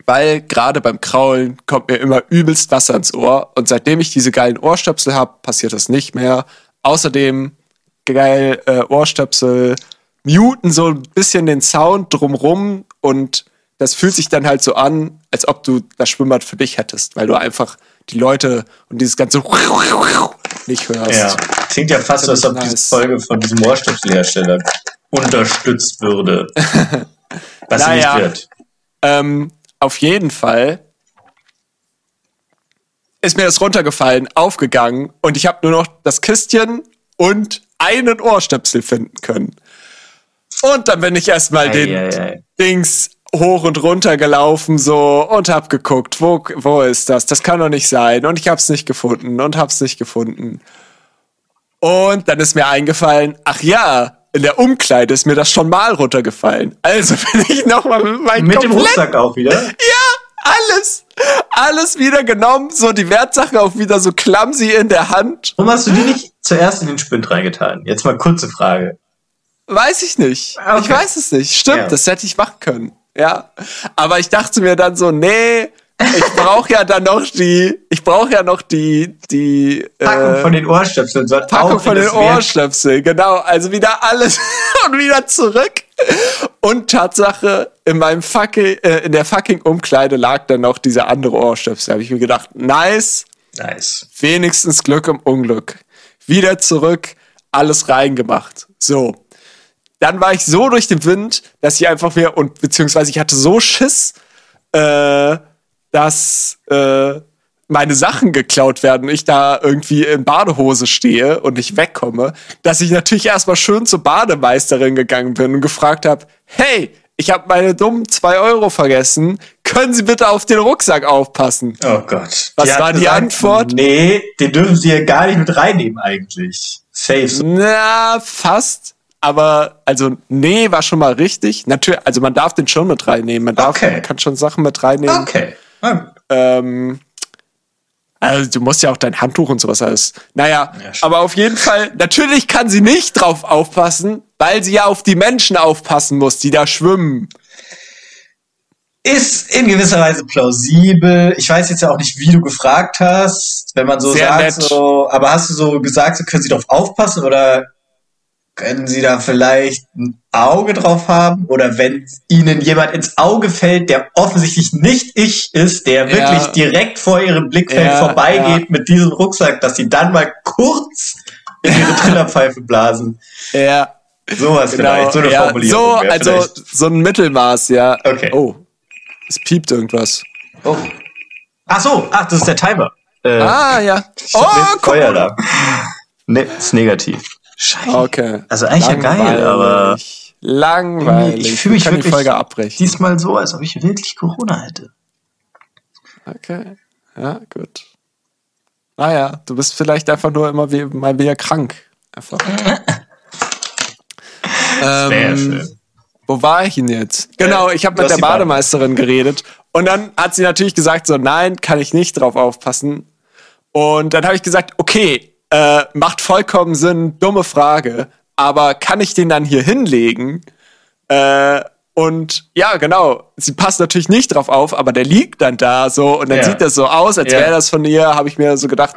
weil gerade beim Kraulen kommt mir immer übelst Wasser ins Ohr. Und seitdem ich diese geilen Ohrstöpsel habe, passiert das nicht mehr. Außerdem geil äh, Ohrstöpsel muten so ein bisschen den Sound drumrum und das fühlt sich dann halt so an, als ob du das Schwimmbad für dich hättest, weil du einfach die Leute und dieses ganze nicht hörst. Ja. Klingt ja fast so, als ob Nice. diese Folge von diesem Ohrstöpselhersteller unterstützt würde. Was sie Naja. nicht wird. Ähm, auf jeden Fall ist mir das runtergefallen, aufgegangen und ich habe nur noch das Kistchen und einen Ohrstöpsel finden können. Und dann bin ich erstmal den Eieiei. Dings hoch und runter gelaufen so und hab geguckt, wo, wo ist das? Das kann doch nicht sein. Und ich hab's nicht gefunden und hab's nicht gefunden. Und dann ist mir eingefallen, ach ja, in der Umkleide ist mir das schon mal runtergefallen. Also bin ich nochmal mit meinem Mit dem Rucksack auch wieder? Ja, alles. Alles wieder genommen, so die Wertsachen auch wieder so clumsy in der Hand. Warum hast du die nicht zuerst in den Spind reingetan? Jetzt mal kurze Frage. Weiß ich nicht. Okay. Ich weiß es nicht. Stimmt, Ja. das hätte ich machen können. Ja. Aber ich dachte mir dann so, nee, ich brauche ja dann noch die, ich brauche ja noch die, die Packung äh, von den Ohrstöpseln soll Packung von den das Wert- Ohrstöpsel, genau. Also wieder alles und wieder zurück. Und Tatsache, in meinem fucking, äh, in der fucking Umkleide lag dann noch dieser andere Ohrstöpsel. Habe ich mir gedacht, nice, Nice. wenigstens Glück im Unglück. Wieder zurück, alles reingemacht. So. Dann war ich so durch den Wind, dass ich einfach wieder, und beziehungsweise ich hatte so Schiss, äh, dass äh, meine Sachen geklaut werden, ich da irgendwie in Badehose stehe und nicht wegkomme, dass ich natürlich erstmal schön zur Bademeisterin gegangen bin und gefragt habe, hey, ich habe meine dummen zwei Euro vergessen, können Sie bitte auf den Rucksack aufpassen? Oh Gott. Was hat war die Antwort? Nee, den dürfen sie ja gar nicht mit reinnehmen eigentlich. Safe. Na, fast. Aber, also, nee, war schon mal richtig. Natürlich, also man darf den schon mit reinnehmen. Man darf, Okay. man kann schon Sachen mit reinnehmen. Okay. Ähm, also du musst ja auch dein Handtuch und sowas alles. Naja, Ja, aber auf jeden Fall, natürlich kann sie nicht drauf aufpassen, weil sie ja auf die Menschen aufpassen muss, die da schwimmen. Ist in gewisser Weise plausibel. Ich weiß jetzt ja auch nicht, wie du gefragt hast, wenn man so Sehr sagt, nett. so, aber hast du so gesagt, so können sie drauf aufpassen oder können sie da vielleicht ein Auge drauf haben? Oder wenn ihnen jemand ins Auge fällt, der offensichtlich nicht ich ist, der Ja. wirklich direkt vor ihrem Blickfeld Ja, vorbeigeht mit diesem Rucksack, dass sie dann mal kurz in ihre Trillerpfeife blasen. Ja, Sowas vielleicht, so eine ja, Formulierung. so, also vielleicht- so ein Mittelmaß, ja. Okay. Oh, es piept irgendwas. Oh. Ach so, ach, das ist der Timer. Äh, Ah, ja. Oh, guck mal. Feueralarm. Ne, ist negativ. Scheiße. Okay. Also eigentlich ja geil, aber Langweilig. ich fühle mich können wirklich die Folge abbrechen. diesmal so, als ob ich wirklich Corona hätte. Okay. Ja, gut. Naja, du bist vielleicht einfach nur immer wie, mal wieder krank. Einfach. Sehr ähm, schön. wo war ich denn jetzt? Genau, ich habe mit der die Bade- Bademeisterin geredet und dann hat sie natürlich gesagt so, nein, kann ich nicht drauf aufpassen. Und dann habe ich gesagt, okay, äh, macht vollkommen Sinn, dumme Frage, aber kann ich den dann hier hinlegen? Äh, und ja, genau, sie passt natürlich nicht drauf auf, aber der liegt dann da so und dann Ja. sieht das so aus, als Ja. wäre das von ihr, habe ich mir so gedacht.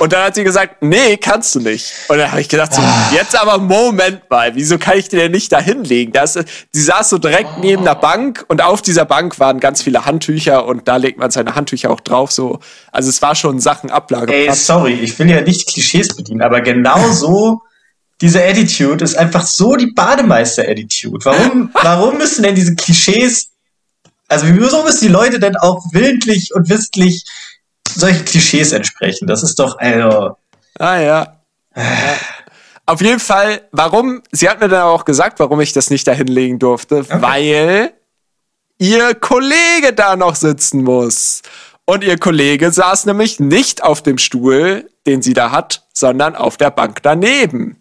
Und dann hat sie gesagt, nee, kannst du nicht. Und dann habe ich gedacht, so, Ah. jetzt aber Moment mal, wieso kann ich den denn nicht da hinlegen? Das, sie saß so direkt neben der Bank und auf dieser Bank waren ganz viele Handtücher und da legt man seine Handtücher auch drauf. So, also es war schon Sachen Ey, Ablageplatz. sorry, ich will ja nicht Klischees bedienen, aber genau so, diese Attitude ist einfach so die Bademeister-Attitude. Warum, warum müssen denn diese Klischees, also wieso müssen die Leute denn auch willentlich und wissentlich solche Klischees entsprechen? Das ist doch, also, Ah ja. ja. Auf jeden Fall, warum, sie hat mir dann auch gesagt, warum ich das nicht da hinlegen durfte, weil ihr Kollege da noch sitzen muss. Und ihr Kollege saß nämlich nicht auf dem Stuhl, den sie da hat, sondern auf der Bank daneben.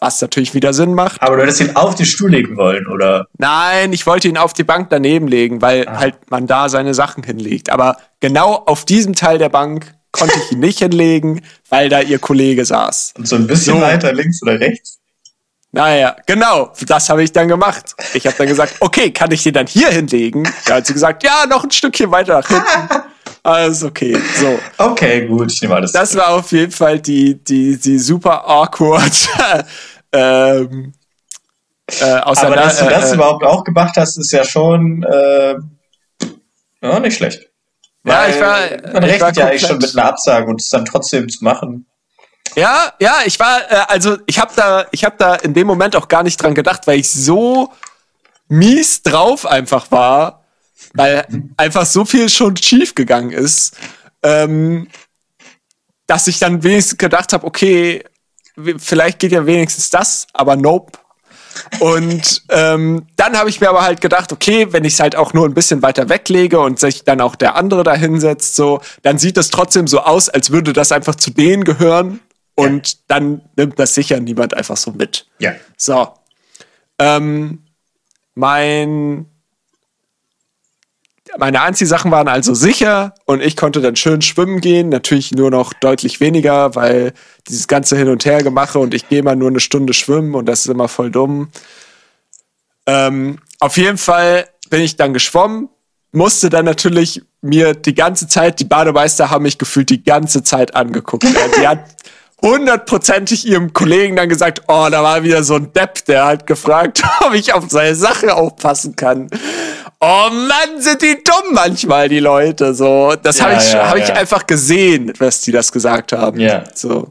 Was natürlich wieder Sinn macht. aber du hättest ihn auf den Stuhl legen wollen, oder? Nein, ich wollte ihn auf die Bank daneben legen, weil halt man da seine Sachen hinlegt. Aber genau auf diesem Teil der Bank konnte ich ihn nicht hinlegen, weil da ihr Kollege saß. Und so ein bisschen So. weiter links oder rechts? Naja, genau, das habe ich dann gemacht. Ich habe dann gesagt, okay, kann ich den dann hier hinlegen? Da hat sie gesagt, ja, noch ein Stückchen weiter nach hinten. Alles okay, so. Okay, gut, ich nehme alles. Das war auf jeden Fall die, die, die super awkward ähm, äh, aber dass du das äh, überhaupt auch gemacht hast, ist ja schon äh, ja, nicht schlecht. Ja, Weil ich war- Man ich war rechnet ja eigentlich schon mit einer Absage und es dann trotzdem zu machen. Ja, ja, ich war, äh, also ich habe da, ich habe da in dem Moment auch gar nicht dran gedacht, weil ich so mies drauf einfach war, weil einfach so viel schon schief gegangen ist, ähm, dass ich dann wenigstens gedacht habe, okay, vielleicht geht ja wenigstens das, aber nope. Und ähm, dann habe ich mir aber halt gedacht, okay, wenn ich es halt auch nur ein bisschen weiter weglege und sich dann auch der andere da hinsetzt, so, dann sieht es trotzdem so aus, als würde das einfach zu denen gehören Und ja. dann nimmt das sicher niemand einfach so mit. Ja. So. Ähm, mein meine Anziehsachen waren also sicher und ich konnte dann schön schwimmen gehen. Natürlich nur noch deutlich weniger, weil dieses ganze Hin- und Hergemache und ich gehe mal nur eine Stunde schwimmen und das ist immer voll dumm. Ähm, auf jeden Fall bin ich dann geschwommen, musste dann natürlich mir die ganze Zeit, die Bademeister haben mich gefühlt die ganze Zeit angeguckt. die hat hundertprozentig ihrem Kollegen dann gesagt, oh, da war wieder so ein Depp, der hat gefragt, ob ich auf seine Sache aufpassen kann. Oh Mann, sind die dumm manchmal, die Leute. So, das ja, habe ich, ja, hab ich einfach gesehen, was die das gesagt haben. Ja. So.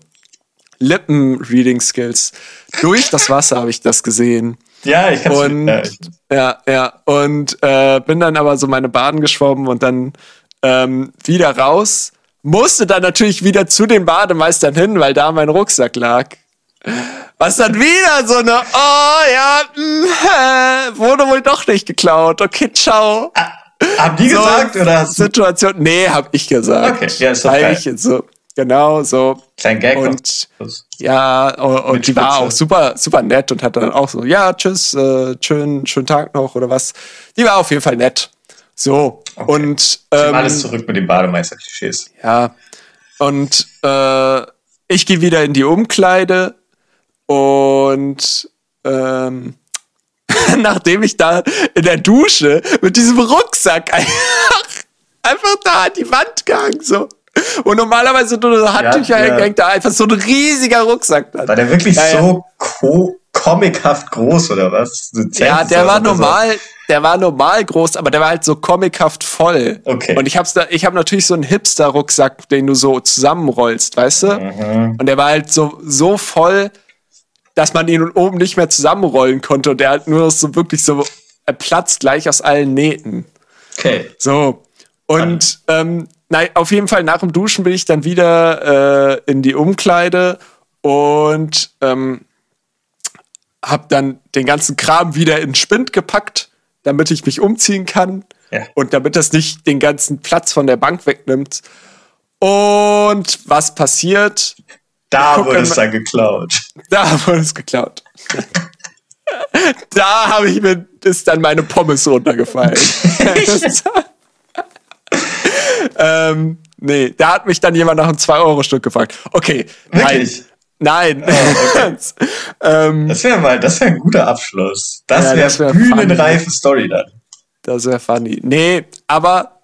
Lippen-Reading-Skills. Durch das Wasser habe ich das gesehen. Ja, ich kann Und ja, ja. Und äh, bin dann aber so meine Baden geschwommen und dann ähm, wieder raus. Musste dann natürlich wieder zu den Bademeistern hin, weil da mein Rucksack lag. Was dann wieder so eine, oh ja, mh, mm, wurde wohl doch nicht geklaut. Okay, ciao. Ah, haben die so gesagt oder? Situation? Nee, hab ich gesagt. Okay, ja, ist doch geil. So, genau, so. Klein Gag. Und, ja, und, und die war auch super, super nett und hat dann auch so, ja, tschüss, äh, schönen, schönen Tag noch oder was. Die war auf jeden Fall nett. So, okay. und. Ähm, alles zurück mit den Bademeister-Klischees. Ja, und äh, ich gehe wieder in die Umkleide und ähm, nachdem ich da in der Dusche mit diesem Rucksack einfach, einfach da an die Wand gehangen, so. Und normalerweise nur so Handtücher ja, hängt da einfach so ein riesiger Rucksack dran. War der wirklich ja, so co comichaft groß oder was? Ja, der war normal, so. der war normal groß, aber der war halt so comichaft voll. Okay. Und ich hab's da, ich habe natürlich so einen Hipster-Rucksack, den du so zusammenrollst, weißt du? Mhm. Und der war halt so, so voll, dass man ihn oben nicht mehr zusammenrollen konnte und der halt nur so wirklich so platzt gleich aus allen Nähten. Okay. So. Und ähm, nein, auf jeden Fall nach dem Duschen bin ich dann wieder äh, in die Umkleide und ähm, habe dann den ganzen Kram wieder in Spind gepackt, damit ich mich umziehen kann ja. und damit das nicht den ganzen Platz von der Bank wegnimmt. Und was passiert? Da wurde es dann geklaut. Da wurde es geklaut. da habe ich mir ist dann meine Pommes runtergefallen. ähm, nee, da hat mich dann jemand nach einem 2-Euro-Stück gefragt. Okay. Wirklich? Nein. nein. Oh, okay. ähm, das wäre mal, das wäre ein guter Abschluss. Das ja, wäre wär bühnenreife Story dann. Das wäre funny. Nee, aber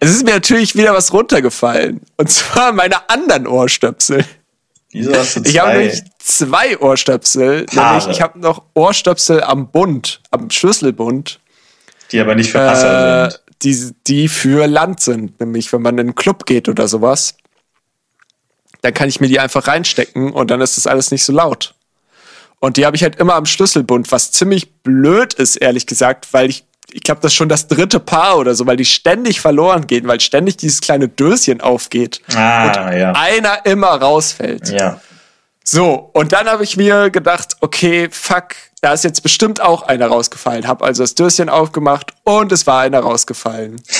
es ist mir natürlich wieder was runtergefallen. Und zwar meine anderen Ohrstöpsel. Wieso hast du zwei? Ich habe nämlich zwei Ohrstöpsel. Nämlich ich habe noch Ohrstöpsel am Bund, am Schlüsselbund. Die aber nicht für Wasser äh, sind. Die, die für Land sind. Nämlich, wenn man in einen Club geht oder sowas. Dann kann ich mir die einfach reinstecken und dann ist das alles nicht so laut. Und die habe ich halt immer am Schlüsselbund, was ziemlich blöd ist, ehrlich gesagt, weil ich ich glaube, das ist schon das dritte Paar oder so, weil die ständig verloren gehen, weil ständig dieses kleine Döschen aufgeht ah, und ja. einer immer rausfällt. Ja. So, und dann habe ich mir gedacht, okay, fuck, da ist jetzt bestimmt auch einer rausgefallen. Hab also das Döschen aufgemacht und es war einer rausgefallen.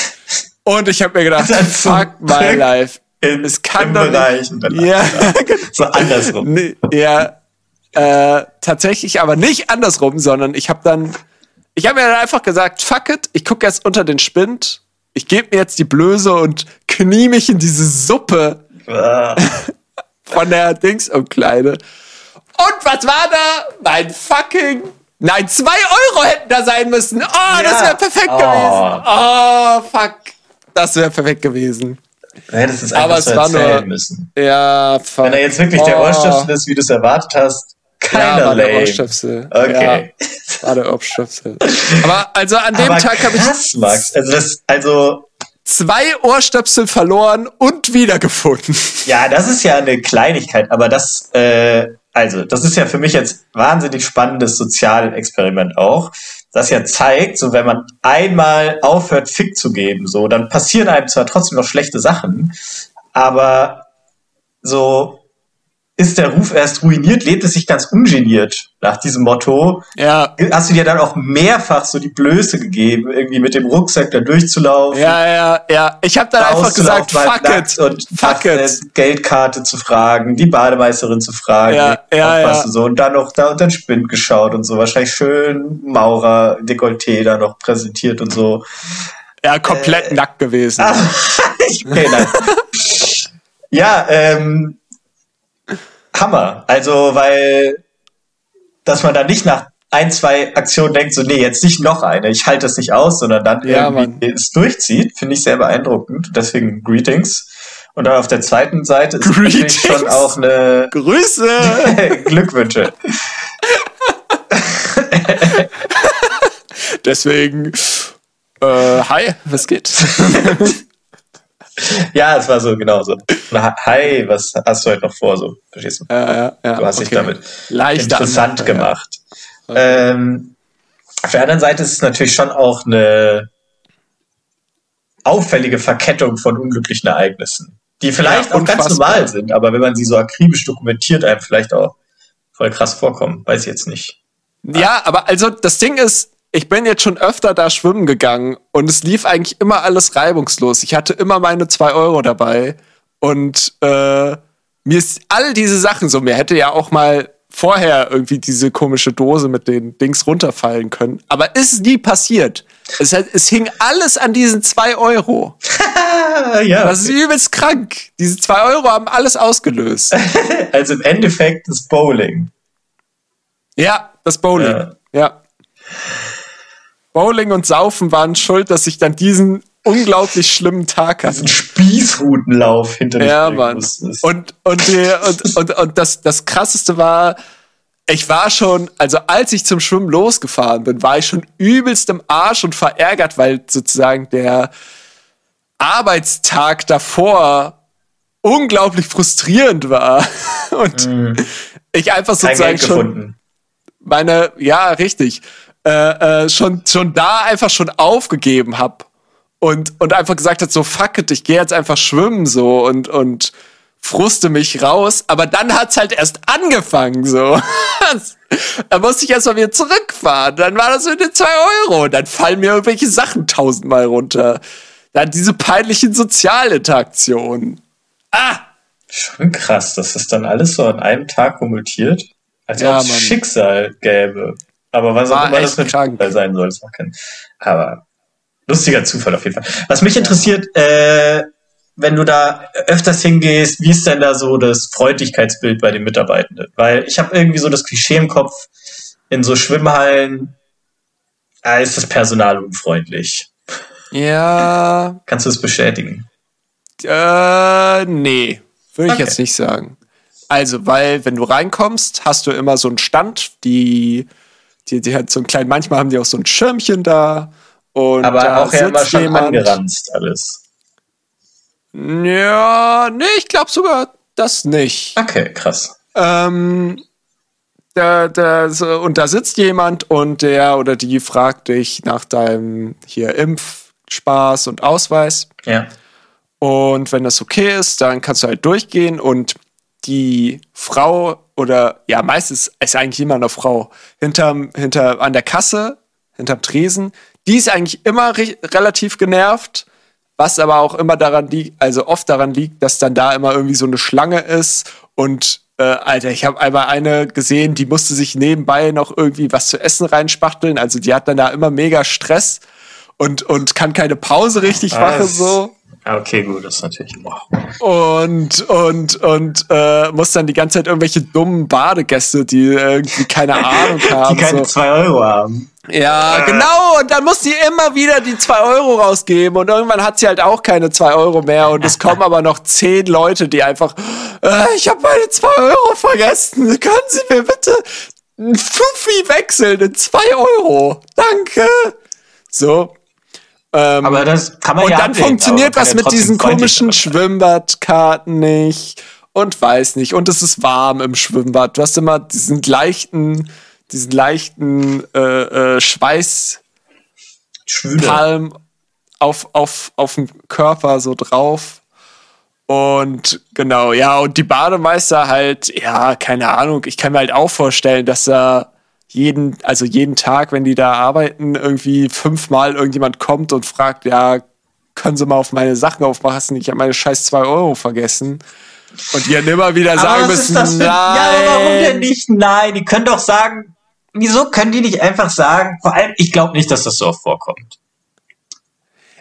Und ich habe mir gedacht, fuck my life. In, es kann im doch Bereich nicht, ja, so andersrum. Nee, ja, äh, tatsächlich aber nicht andersrum, sondern ich habe dann ich habe mir dann einfach gesagt, fuck it, ich gucke jetzt unter den Spind, ich gebe mir jetzt die Blöße und knie mich in diese Suppe ah. von der Dingsumkleide. Und was war da? Mein fucking Nein, zwei Euro hätten da sein müssen. Oh, ja. das wäre perfekt oh. gewesen. Oh, fuck. Das wäre perfekt gewesen. Du hättest es einfach Aber so es war nur, müssen. Ja, fuck. Wenn er jetzt wirklich oh. der Ohrstöpsel ist, wie du es erwartet hast, keiner ja, war lame. der Ohrstöpsel. Okay. Ja, war der Ohrstöpsel. Aber also an dem Aber Tag habe ich. Max. Also das, also. Zwei Ohrstöpsel verloren und wiedergefunden. Ja, das ist ja eine Kleinigkeit, aber das, äh, also, das ist ja für mich jetzt wahnsinnig spannendes Sozialexperiment auch, das ja zeigt, so wenn man einmal aufhört, Fick zu geben, so, dann passieren einem zwar trotzdem noch schlechte Sachen, aber so, ist der Ruf erst ruiniert, lebt es sich ganz ungeniert nach diesem Motto. Ja. Hast du dir dann auch mehrfach so die Blöße gegeben, irgendwie mit dem Rucksack da durchzulaufen? Ja, ja, ja. Ich habe dann einfach gesagt, fuck it. Und fuck it. Geldkarte zu fragen, die Bademeisterin zu fragen. Ja, ja, ja. So. Und dann noch da unter den Spind geschaut und so. Wahrscheinlich schön Maurer, Dekolleté da noch präsentiert und so. Ja, komplett äh, nackt gewesen. okay, nein. ja, ähm, Hammer. Also, weil, dass man da nicht nach ein, zwei Aktionen denkt, so, nee, jetzt nicht noch eine, ich halte das nicht aus, sondern dann ja, irgendwie Mann. es durchzieht, finde ich sehr beeindruckend. Deswegen Greetings. Und dann auf der zweiten Seite ist natürlich schon auch eine Grüße! Glückwünsche. Deswegen, äh, hi, was geht? ja, es war so, genau so. Hi, was hast du heute noch vor? So, verstehst du? Ja, ja, ja, du hast okay. dich damit Leicht interessant an, gemacht. Ja. Okay. Ähm, auf der anderen Seite ist es natürlich schon auch eine auffällige Verkettung von unglücklichen Ereignissen, die vielleicht ja, auch ganz normal sind, aber wenn man sie so akribisch dokumentiert, einem vielleicht auch voll krass vorkommen. Weiß ich jetzt nicht. Ja, aber also das Ding ist, ich bin jetzt schon öfter da schwimmen gegangen und es lief eigentlich immer alles reibungslos. Ich hatte immer meine zwei Euro dabei und äh, mir ist all diese Sachen so, mir hätte ja auch mal vorher irgendwie diese komische Dose mit den Dings runterfallen können. Aber ist nie passiert. Es, es hing alles an diesen zwei Euro. ja. Das ist übelst krank. Diese zwei Euro haben alles ausgelöst. also im Endeffekt das Bowling. Ja, das Bowling. Ja. ja. Bowling und Saufen waren schuld, dass ich dann diesen unglaublich schlimmen Tag hatte. Diesen Spießrutenlauf hinter mir. Ja, Mann. Und, und, die, und, und, und das, das krasseste war, ich war schon, also als ich zum Schwimmen losgefahren bin, war ich schon übelst im Arsch und verärgert, weil sozusagen der Arbeitstag davor unglaublich frustrierend war. Und mm. ich einfach sozusagen schon meine, ja, richtig äh, äh, schon, schon da einfach schon aufgegeben habe und, und einfach gesagt hat, so fuck it, ich gehe jetzt einfach schwimmen so und, und fruste mich raus. Aber dann hat's halt erst angefangen so. da musste ich erst mal wieder zurückfahren. Dann war das wieder zwei Euro. Dann fallen mir irgendwelche Sachen tausendmal runter. Dann diese peinlichen Sozialinteraktionen. Ah! Schon krass, dass das dann alles so an einem Tag kommentiert. Als ja, ob es Schicksal gäbe. Aber was auch immer das mit Zufall sein soll, ist auch kein. Aber lustiger Zufall auf jeden Fall. Was mich interessiert, äh, wenn du da öfters hingehst, wie ist denn da so das Freundlichkeitsbild bei den Mitarbeitenden? Weil ich habe irgendwie so das Klischee im Kopf, in so Schwimmhallen äh, ist das Personal unfreundlich. Ja. Kannst du das bestätigen? Äh, nee, würde ich okay. jetzt nicht sagen. Also, weil wenn du reinkommst, hast du immer so einen Stand, die die, die hat so einen kleinen, manchmal haben die auch so ein Schirmchen da. Und Aber da auch ja immer schon jemand. angeranzt alles. Ja, nee, ich glaube sogar das nicht. Okay, krass. Ähm, da, da, so, und da sitzt jemand und der oder die fragt dich nach deinem hier Impfspaß und Ausweis. Ja. Und wenn das okay ist, dann kannst du halt durchgehen und die Frau oder ja, meistens ist eigentlich immer eine Frau hinterm, hinter, an der Kasse, hinterm Tresen, die ist eigentlich immer relativ genervt, was aber auch immer daran liegt, also oft daran liegt, dass dann da immer irgendwie so eine Schlange ist und äh, Alter, ich habe einmal eine gesehen, die musste sich nebenbei noch irgendwie was zu essen reinspachteln, also die hat dann da immer mega Stress und, und kann keine Pause richtig machen so. Okay, gut, das ist natürlich. Boah. Und, und, und äh, muss dann die ganze Zeit irgendwelche dummen Badegäste, die irgendwie keine Ahnung haben. Die keine 2 so. Euro haben. Ja, äh. genau. Und dann muss sie immer wieder die 2 Euro rausgeben. Und irgendwann hat sie halt auch keine 2 Euro mehr. Und es kommen aber noch 10 Leute, die einfach, äh, ich habe meine 2 Euro vergessen. Können Sie mir bitte ein Fuffi wechseln in 2 Euro? Danke. So. Ähm, aber das kann man und ja dann ablegen, funktioniert was mit diesen komischen Schwimmbadkarten nicht und weiß nicht. Und es ist warm im Schwimmbad. Du hast immer diesen leichten, diesen leichten äh, äh, Schweiß Palm auf, auf, auf dem Körper so drauf. Und genau, ja, und die Bademeister halt, ja, keine Ahnung, ich kann mir halt auch vorstellen, dass da jeden, also jeden Tag, wenn die da arbeiten, irgendwie fünfmal irgendjemand kommt und fragt, ja, können Sie mal auf meine Sachen aufpassen? Ich habe meine scheiß zwei Euro vergessen. Und die dann immer wieder sagen müssen, nein. Ja, aber warum denn nicht nein? Die können doch sagen, wieso können die nicht einfach sagen, vor allem, ich glaube nicht, dass das so oft vorkommt.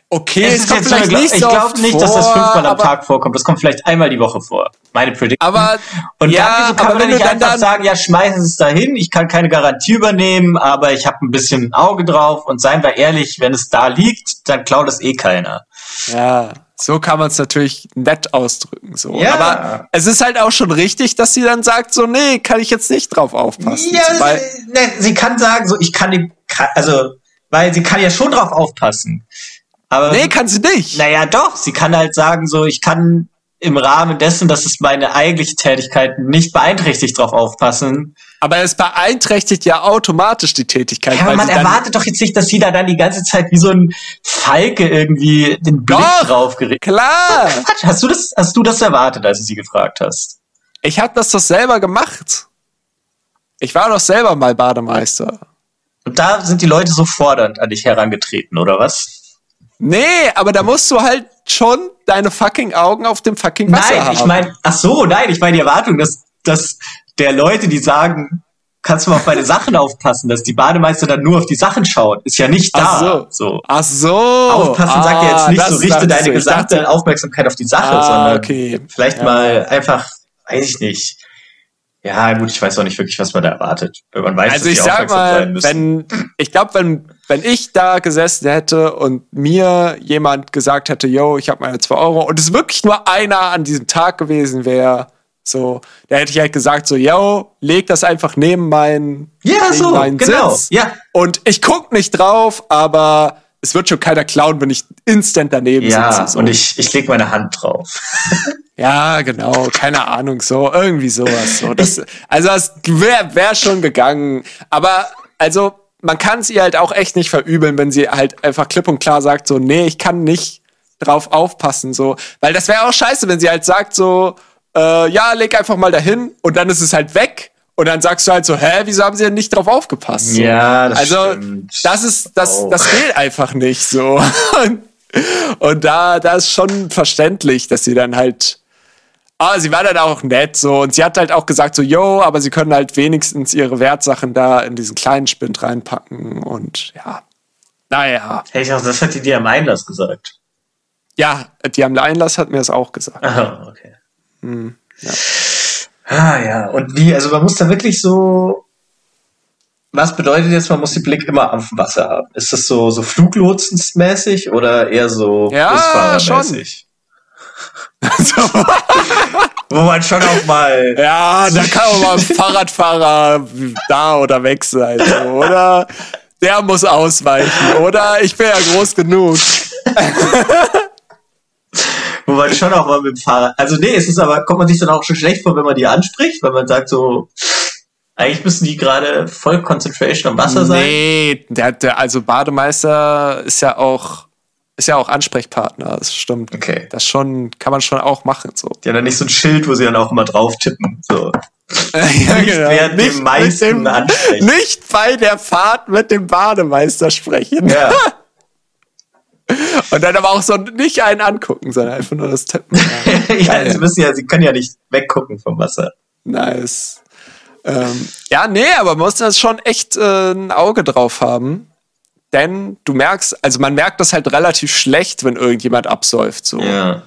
Okay, es, es kommt vielleicht nicht so Ich glaube nicht, vor, dass das fünfmal am Tag vorkommt. Das kommt vielleicht einmal die Woche vor. Meine Prediction. Aber und ja, dann kann aber man nicht einfach dann sagen, ja, schmeißen Sie es dahin. Ich kann keine Garantie übernehmen, aber ich habe ein bisschen ein Auge drauf. Und seien wir ehrlich, wenn es da liegt, dann klaut es eh keiner. Ja, so kann man es natürlich nett ausdrücken. So. Ja. Aber es ist halt auch schon richtig, dass sie dann sagt, so, nee, kann ich jetzt nicht drauf aufpassen. Ja, weil, ne, sie kann sagen, so, ich kann die, also, weil sie kann ja schon drauf aufpassen. Aber, nee, kann sie nicht. Naja, doch. Sie kann halt sagen, so, ich kann im Rahmen dessen, dass es meine eigentliche Tätigkeit nicht beeinträchtigt, drauf aufpassen. Aber es beeinträchtigt ja automatisch die Tätigkeit. Ja, aber man erwartet doch jetzt nicht, dass sie da dann die ganze Zeit wie so ein Falke irgendwie den Blick doch, drauf gerichtet. Klar. Quatsch, hast du das, hast du das erwartet, als du sie gefragt hast? Ich habe das doch selber gemacht. Ich war doch selber mal Bademeister. Und da sind die Leute so fordernd an dich herangetreten, oder was? Nee, aber da musst du halt schon deine fucking Augen auf dem fucking Wasser nein, haben. Nein, ich meine, ach so, nein, ich meine die Erwartung, dass, dass der Leute, die sagen, kannst du mal auf meine Sachen aufpassen, dass die Bademeister dann nur auf die Sachen schaut, ist ja nicht da. Ach so. so. Ach so. Aufpassen ah, sagt ja jetzt nicht so, richte deine so. gesamte dachte, Aufmerksamkeit auf die Sache, ah, sondern okay. vielleicht ja. mal einfach, weiß ich nicht, ja, gut, ich weiß auch nicht wirklich, was man da erwartet. Man weiß, also ich sag mal, wenn ich glaube, wenn wenn ich da gesessen hätte und mir jemand gesagt hätte, yo, ich habe meine zwei Euro und es wirklich nur einer an diesem Tag gewesen wäre, so, da hätte ich halt gesagt, so, yo, leg das einfach neben meinen, ja, neben so, meinen genau. Sitz. Ja. Und ich guck nicht drauf, aber es wird schon keiner klauen, wenn ich instant daneben ja, sitze. Ja, so. und ich, ich leg meine Hand drauf. Ja, genau, keine Ahnung, so, irgendwie sowas. So. Das, also das wäre wär schon gegangen. Aber also, man kann es ihr halt auch echt nicht verübeln, wenn sie halt einfach klipp und klar sagt, so, nee, ich kann nicht drauf aufpassen, so. Weil das wäre auch scheiße, wenn sie halt sagt, so, äh, ja, leg einfach mal dahin und dann ist es halt weg. Und dann sagst du halt so, hä, wieso haben sie denn nicht drauf aufgepasst? So. Ja, das Also, stimmt. das ist, das, das geht einfach nicht so. und da, da ist schon verständlich, dass sie dann halt aber sie war dann auch nett so und sie hat halt auch gesagt so, yo, aber sie können halt wenigstens ihre Wertsachen da in diesen kleinen Spind reinpacken und ja, naja. Hey, ich dachte, das hat die dir am Einlass gesagt. Ja, die am Einlass hat mir das auch gesagt. Aha, okay. Hm, ja. Ah ja, und wie, also man muss da wirklich so, was bedeutet jetzt, man muss den Blick immer auf dem Wasser haben? Ist das so, so Fluglotsensmäßig oder eher so ja, schon. Wo man schon auch mal. Ja, da kann auch mal ein Fahrradfahrer da oder weg sein, oder? Der muss ausweichen, oder? Ich bin ja groß genug. Wo man schon auch mal mit dem Fahrrad. Also, nee, es ist aber, kommt man sich dann auch schon schlecht vor, wenn man die anspricht, weil man sagt so, eigentlich müssen die gerade voll Concentration am Wasser sein. Nee, der, der, also Bademeister ist ja auch ist ja auch Ansprechpartner, das stimmt. Okay. Das schon, kann man schon auch machen. So. Die haben dann nicht so ein Schild, wo sie dann auch immer drauf tippen. So. ja, nicht genau. während nicht, dem meisten ansprechen. Nicht bei der Fahrt mit dem Bademeister sprechen. Ja. Und dann aber auch so nicht einen angucken, sondern einfach nur das Tippen. ja, sie müssen ja, sie können ja nicht weggucken vom Wasser. Nice. Ähm, ja, nee, aber man muss da schon echt äh, ein Auge drauf haben denn du merkst, also man merkt das halt relativ schlecht, wenn irgendjemand absäuft. So. Ja.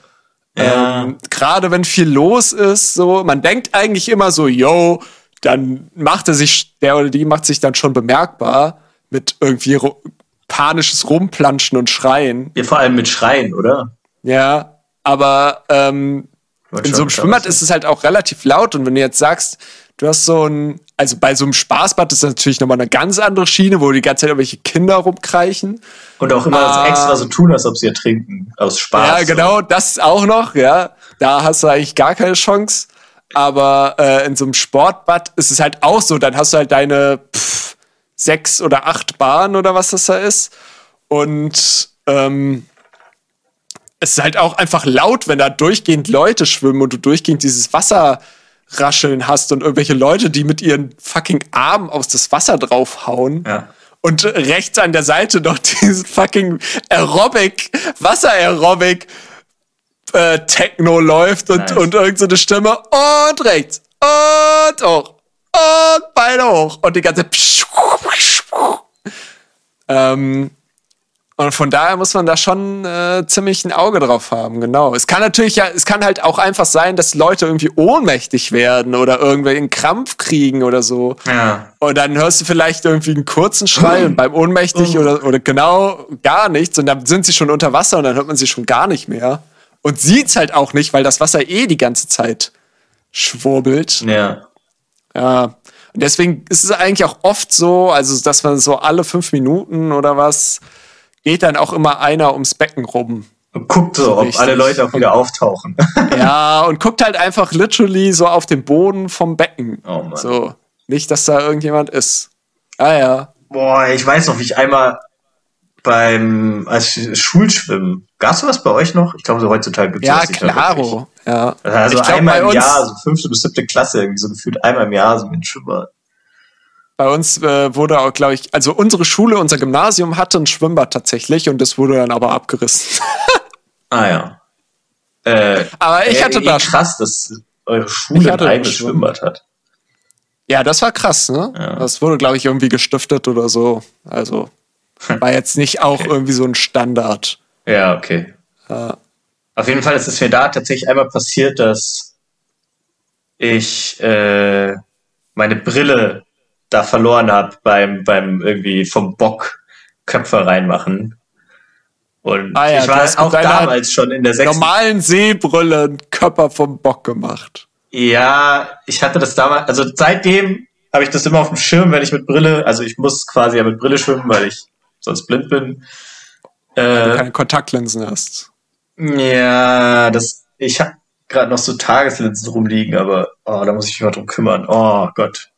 Ja. Ähm, Gerade wenn viel los ist, so, man denkt eigentlich immer so, yo, dann macht er sich, der oder die macht sich dann schon bemerkbar mit irgendwie panisches Rumplanschen und Schreien. Ja, vor allem mit Schreien, oder? Ja, aber ähm, in so einem Schwimmbad ist es halt auch relativ laut und wenn du jetzt sagst, du hast so ein, also bei so einem Spaßbad ist das natürlich nochmal eine ganz andere Schiene, wo die ganze Zeit irgendwelche Kinder rumkreichen. Und auch immer ah, extra so tun, als ob sie ertrinken, aus Spaß. Ja, genau, das auch noch, ja. Da hast du eigentlich gar keine Chance. Aber äh, in so einem Sportbad ist es halt auch so, dann hast du halt deine pff, sechs oder acht Bahnen oder was das da ist. Und ähm, es ist halt auch einfach laut, wenn da durchgehend Leute schwimmen und du durchgehend dieses Wasser rascheln hast und irgendwelche Leute, die mit ihren fucking Armen aus das Wasser draufhauen. Ja. Und rechts an der Seite noch dieses fucking Aerobic, Wasser-Aerobic äh, Techno läuft und, Nice. und irgend so Stimme und rechts und hoch und beide hoch und die ganze ähm, und von daher muss man da schon äh, ziemlich ein Auge drauf haben, genau. Es kann natürlich ja, es kann halt auch einfach sein, dass Leute irgendwie ohnmächtig werden oder irgendwie einen Krampf kriegen oder so. Ja. Und dann hörst du vielleicht irgendwie einen kurzen Schrei und beim ohnmächtig oder, oder genau gar nichts und dann sind sie schon unter Wasser und dann hört man sie schon gar nicht mehr. Und sieht's halt auch nicht, weil das Wasser eh die ganze Zeit schwurbelt. Ja. Ja. Und deswegen ist es eigentlich auch oft so, also dass man so alle fünf Minuten oder was geht dann auch immer einer ums Becken rum. Und guckt so, ob Richtig. alle Leute auch wieder auftauchen. Ja, und guckt halt einfach literally so auf den Boden vom Becken. Oh Mann. So. Nicht, dass da irgendjemand ist. Ah ja. Boah, ich weiß noch, wie ich einmal beim als Schulschwimmen, gab's sowas bei euch noch? Ich glaube, so heutzutage Ja, nicht mehr wirklich. klaro. Ja. Also glaub, einmal im Jahr, so fünfte bis siebte Klasse, irgendwie so gefühlt einmal im Jahr so mit Schwimmer. Bei uns äh, wurde auch, glaube ich, also unsere Schule, unser Gymnasium hatte ein Schwimmbad tatsächlich und das wurde dann aber abgerissen. Ah ja. Äh, Aber ich ey, hatte wie da krass, dass eure Schule ein eigenes Schwimmbad. Schwimmbad hat. Ja, das war krass, ne? Ja. Das wurde, glaube ich, irgendwie gestiftet oder so. Also war jetzt nicht auch irgendwie so ein Standard. Ja, okay. Ja. Auf jeden Fall ist es mir da tatsächlich einmal passiert, dass ich äh, meine Brille da verloren habe beim, beim irgendwie vom Bock Köpfe reinmachen. Und Ah ja, ich du war auch damals schon in der sechsten. Normalen Seebrille einen Körper vom Bock gemacht. Ja, ich hatte das damals, also seitdem habe ich das immer auf dem Schirm, wenn ich mit Brille, also ich muss quasi ja mit Brille schwimmen, weil ich sonst blind bin. Weil du Äh, keine Kontaktlinsen hast. Ja, das, ich habe gerade noch so Tageslinsen rumliegen, aber oh, da muss ich mich mal drum kümmern. Oh Gott.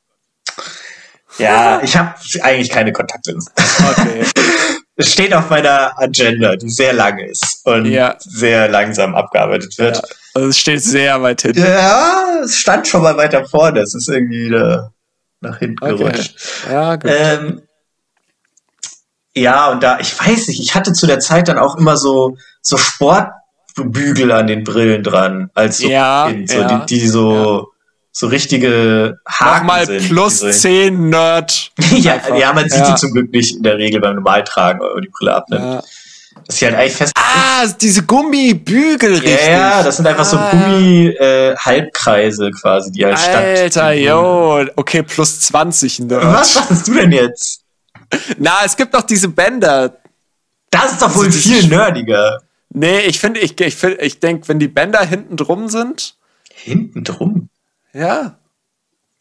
Ja, ich habe eigentlich keine Kontaktlinsen. Okay. Es steht auf meiner Agenda, die sehr lang ist und Ja. sehr langsam abgearbeitet wird. ja. Also es steht sehr weit hinten. Ja, es stand schon mal weiter vorne. Es ist irgendwie wieder nach hinten Okay. gerutscht. Ja, gut. Ähm, ja, und da, ich weiß nicht, ich hatte zu der Zeit dann auch immer so, so Sportbügel an den Brillen dran, als so, Ja, Kind, so ja, die, die so, so richtige Haken Nochmal sind. plus die so, 10 Nerd. ja, einfach. ja, man sieht Ja. die zum Glück nicht in der Regel beim Normaltragen, wenn man die Brille abnimmt. Ja. Dass sie halt eigentlich fest. Ah, diese Gummibügel, ja, richtig. ja, das sind einfach so Ah. Gummi-Halbkreise quasi, die halt statt. Alter, yo. Okay, plus 20 Nerd. Was machst du denn jetzt? Na, es gibt noch diese Bänder. Das ist doch wohl Also viel nerdiger. Nee, ich finde, ich, ich, find, ich denke, wenn die Bänder hinten drum sind, Hinten drum. ja.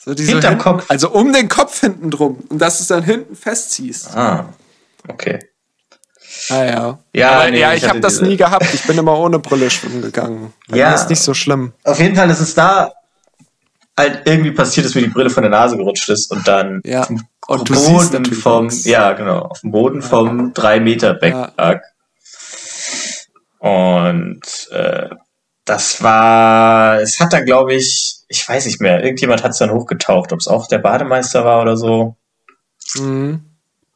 So diese Hinterm hinten, Kopf. Also um den Kopf hinten drum. Und dass du es dann hinten festziehst. Ah, okay. Ah ja. Ja, Aber, nee, ja, ich ich habe das diese- nie gehabt. Ich bin immer ohne Brille schwimmen gegangen. Bei Ja. ist nicht so schlimm. Auf jeden Fall ist es da halt irgendwie passiert, dass mir die Brille von der Nase gerutscht ist und dann Ja. Auf dem Und du siehst Boden natürlich vom, ja genau, auf dem Boden vom 3 Meter Beck Ja. lag. Und äh, das war, es hat dann glaube ich, ich weiß nicht mehr, irgendjemand hat es dann hochgetaucht, ob es auch der Bademeister war oder so, Mhm.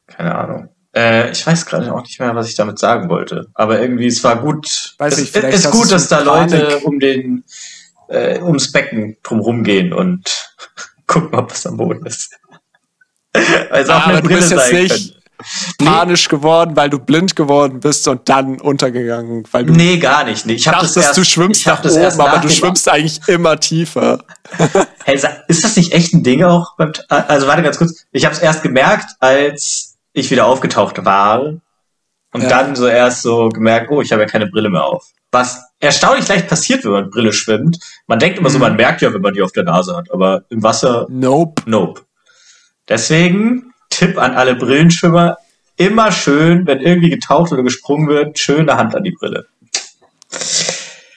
keine Ahnung. Äh, ich weiß gerade auch nicht mehr, was ich damit sagen wollte. Aber irgendwie, es war gut. Weiß es ich, vielleicht ist gut, dass da Panik. Leute um den, äh, ums Becken drumherum gehen und gucken, ob was am Boden ist. Weil eine aber du bist jetzt nicht könnte. panisch geworden, weil du blind geworden bist und dann untergegangen, weil du Nee, gar nicht. Nee, ich hab dachtest, das erst, du schwimmst nach das erst oben, aber nach du dem- schwimmst eigentlich immer tiefer. Hey, ist das nicht echt ein Ding auch? Beim, also warte ganz kurz. Ich habe es erst gemerkt, als ich wieder aufgetaucht war und Ja. dann so erst so gemerkt, oh, ich habe ja keine Brille mehr auf. Was erstaunlich leicht passiert, wenn man Brille schwimmt. Man denkt immer so, Mhm. man merkt ja, wenn man die auf der Nase hat, aber im Wasser, Nope. nope. Deswegen Tipp an alle Brillenschwimmer, immer schön, wenn irgendwie getaucht oder gesprungen wird, schöne Hand an die Brille.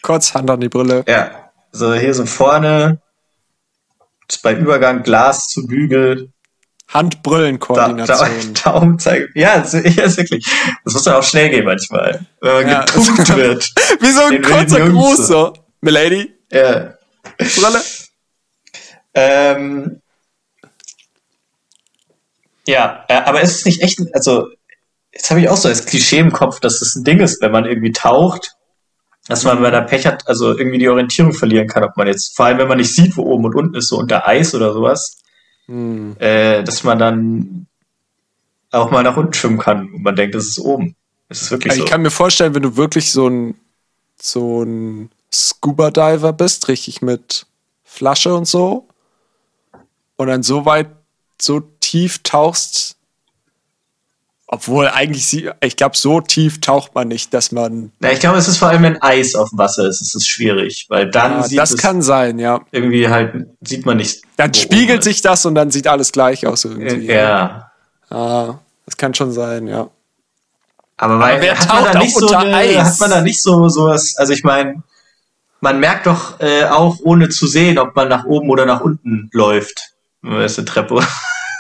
Kurz Hand an die Brille. Ja, so hier so vorne, ist bei Übergang Glas zu Bügel, Handbrüllenkoordination. Da, da, Daumen zeigen. Ja, das, ja, ist wirklich. Das muss ja auch schnell gehen manchmal, wenn man Ja. getunkt wird. Wie so ein kurzer Gruß, so. so. Milady, Ja. Brille. Ähm, ja, äh, aber ist es nicht echt, also jetzt habe ich auch so das Klischee im Kopf, dass es ein Ding ist, wenn man irgendwie taucht, dass man, wenn man Pech hat, also irgendwie die Orientierung verlieren kann, ob man jetzt, vor allem wenn man nicht sieht, wo oben und unten ist, so unter Eis oder sowas, Hm. äh, dass man dann auch mal nach unten schwimmen kann und man denkt, das ist oben. Das ist wirklich Also so. ich kann mir vorstellen, wenn du wirklich so ein, so ein Scuba-Diver bist, richtig mit Flasche und so, und dann so weit, so tief tauchst, obwohl eigentlich, sie, ich glaube, so tief taucht man nicht, dass man, Na, ich glaube, es ist vor allem, wenn Eis auf dem Wasser ist, ist es schwierig, weil dann ja, sieht das es kann sein, ja. irgendwie halt, sieht man nicht. Dann spiegelt ist. sich das und dann sieht alles gleich aus irgendwie. Ja. Ah, das kann schon sein, ja. Aber, weil, wer hat man taucht da nicht so eine, Eis? hat man da nicht so sowas, also ich meine, man merkt doch äh, auch ohne zu sehen, ob man nach oben oder nach unten läuft. Das ist eine Treppe.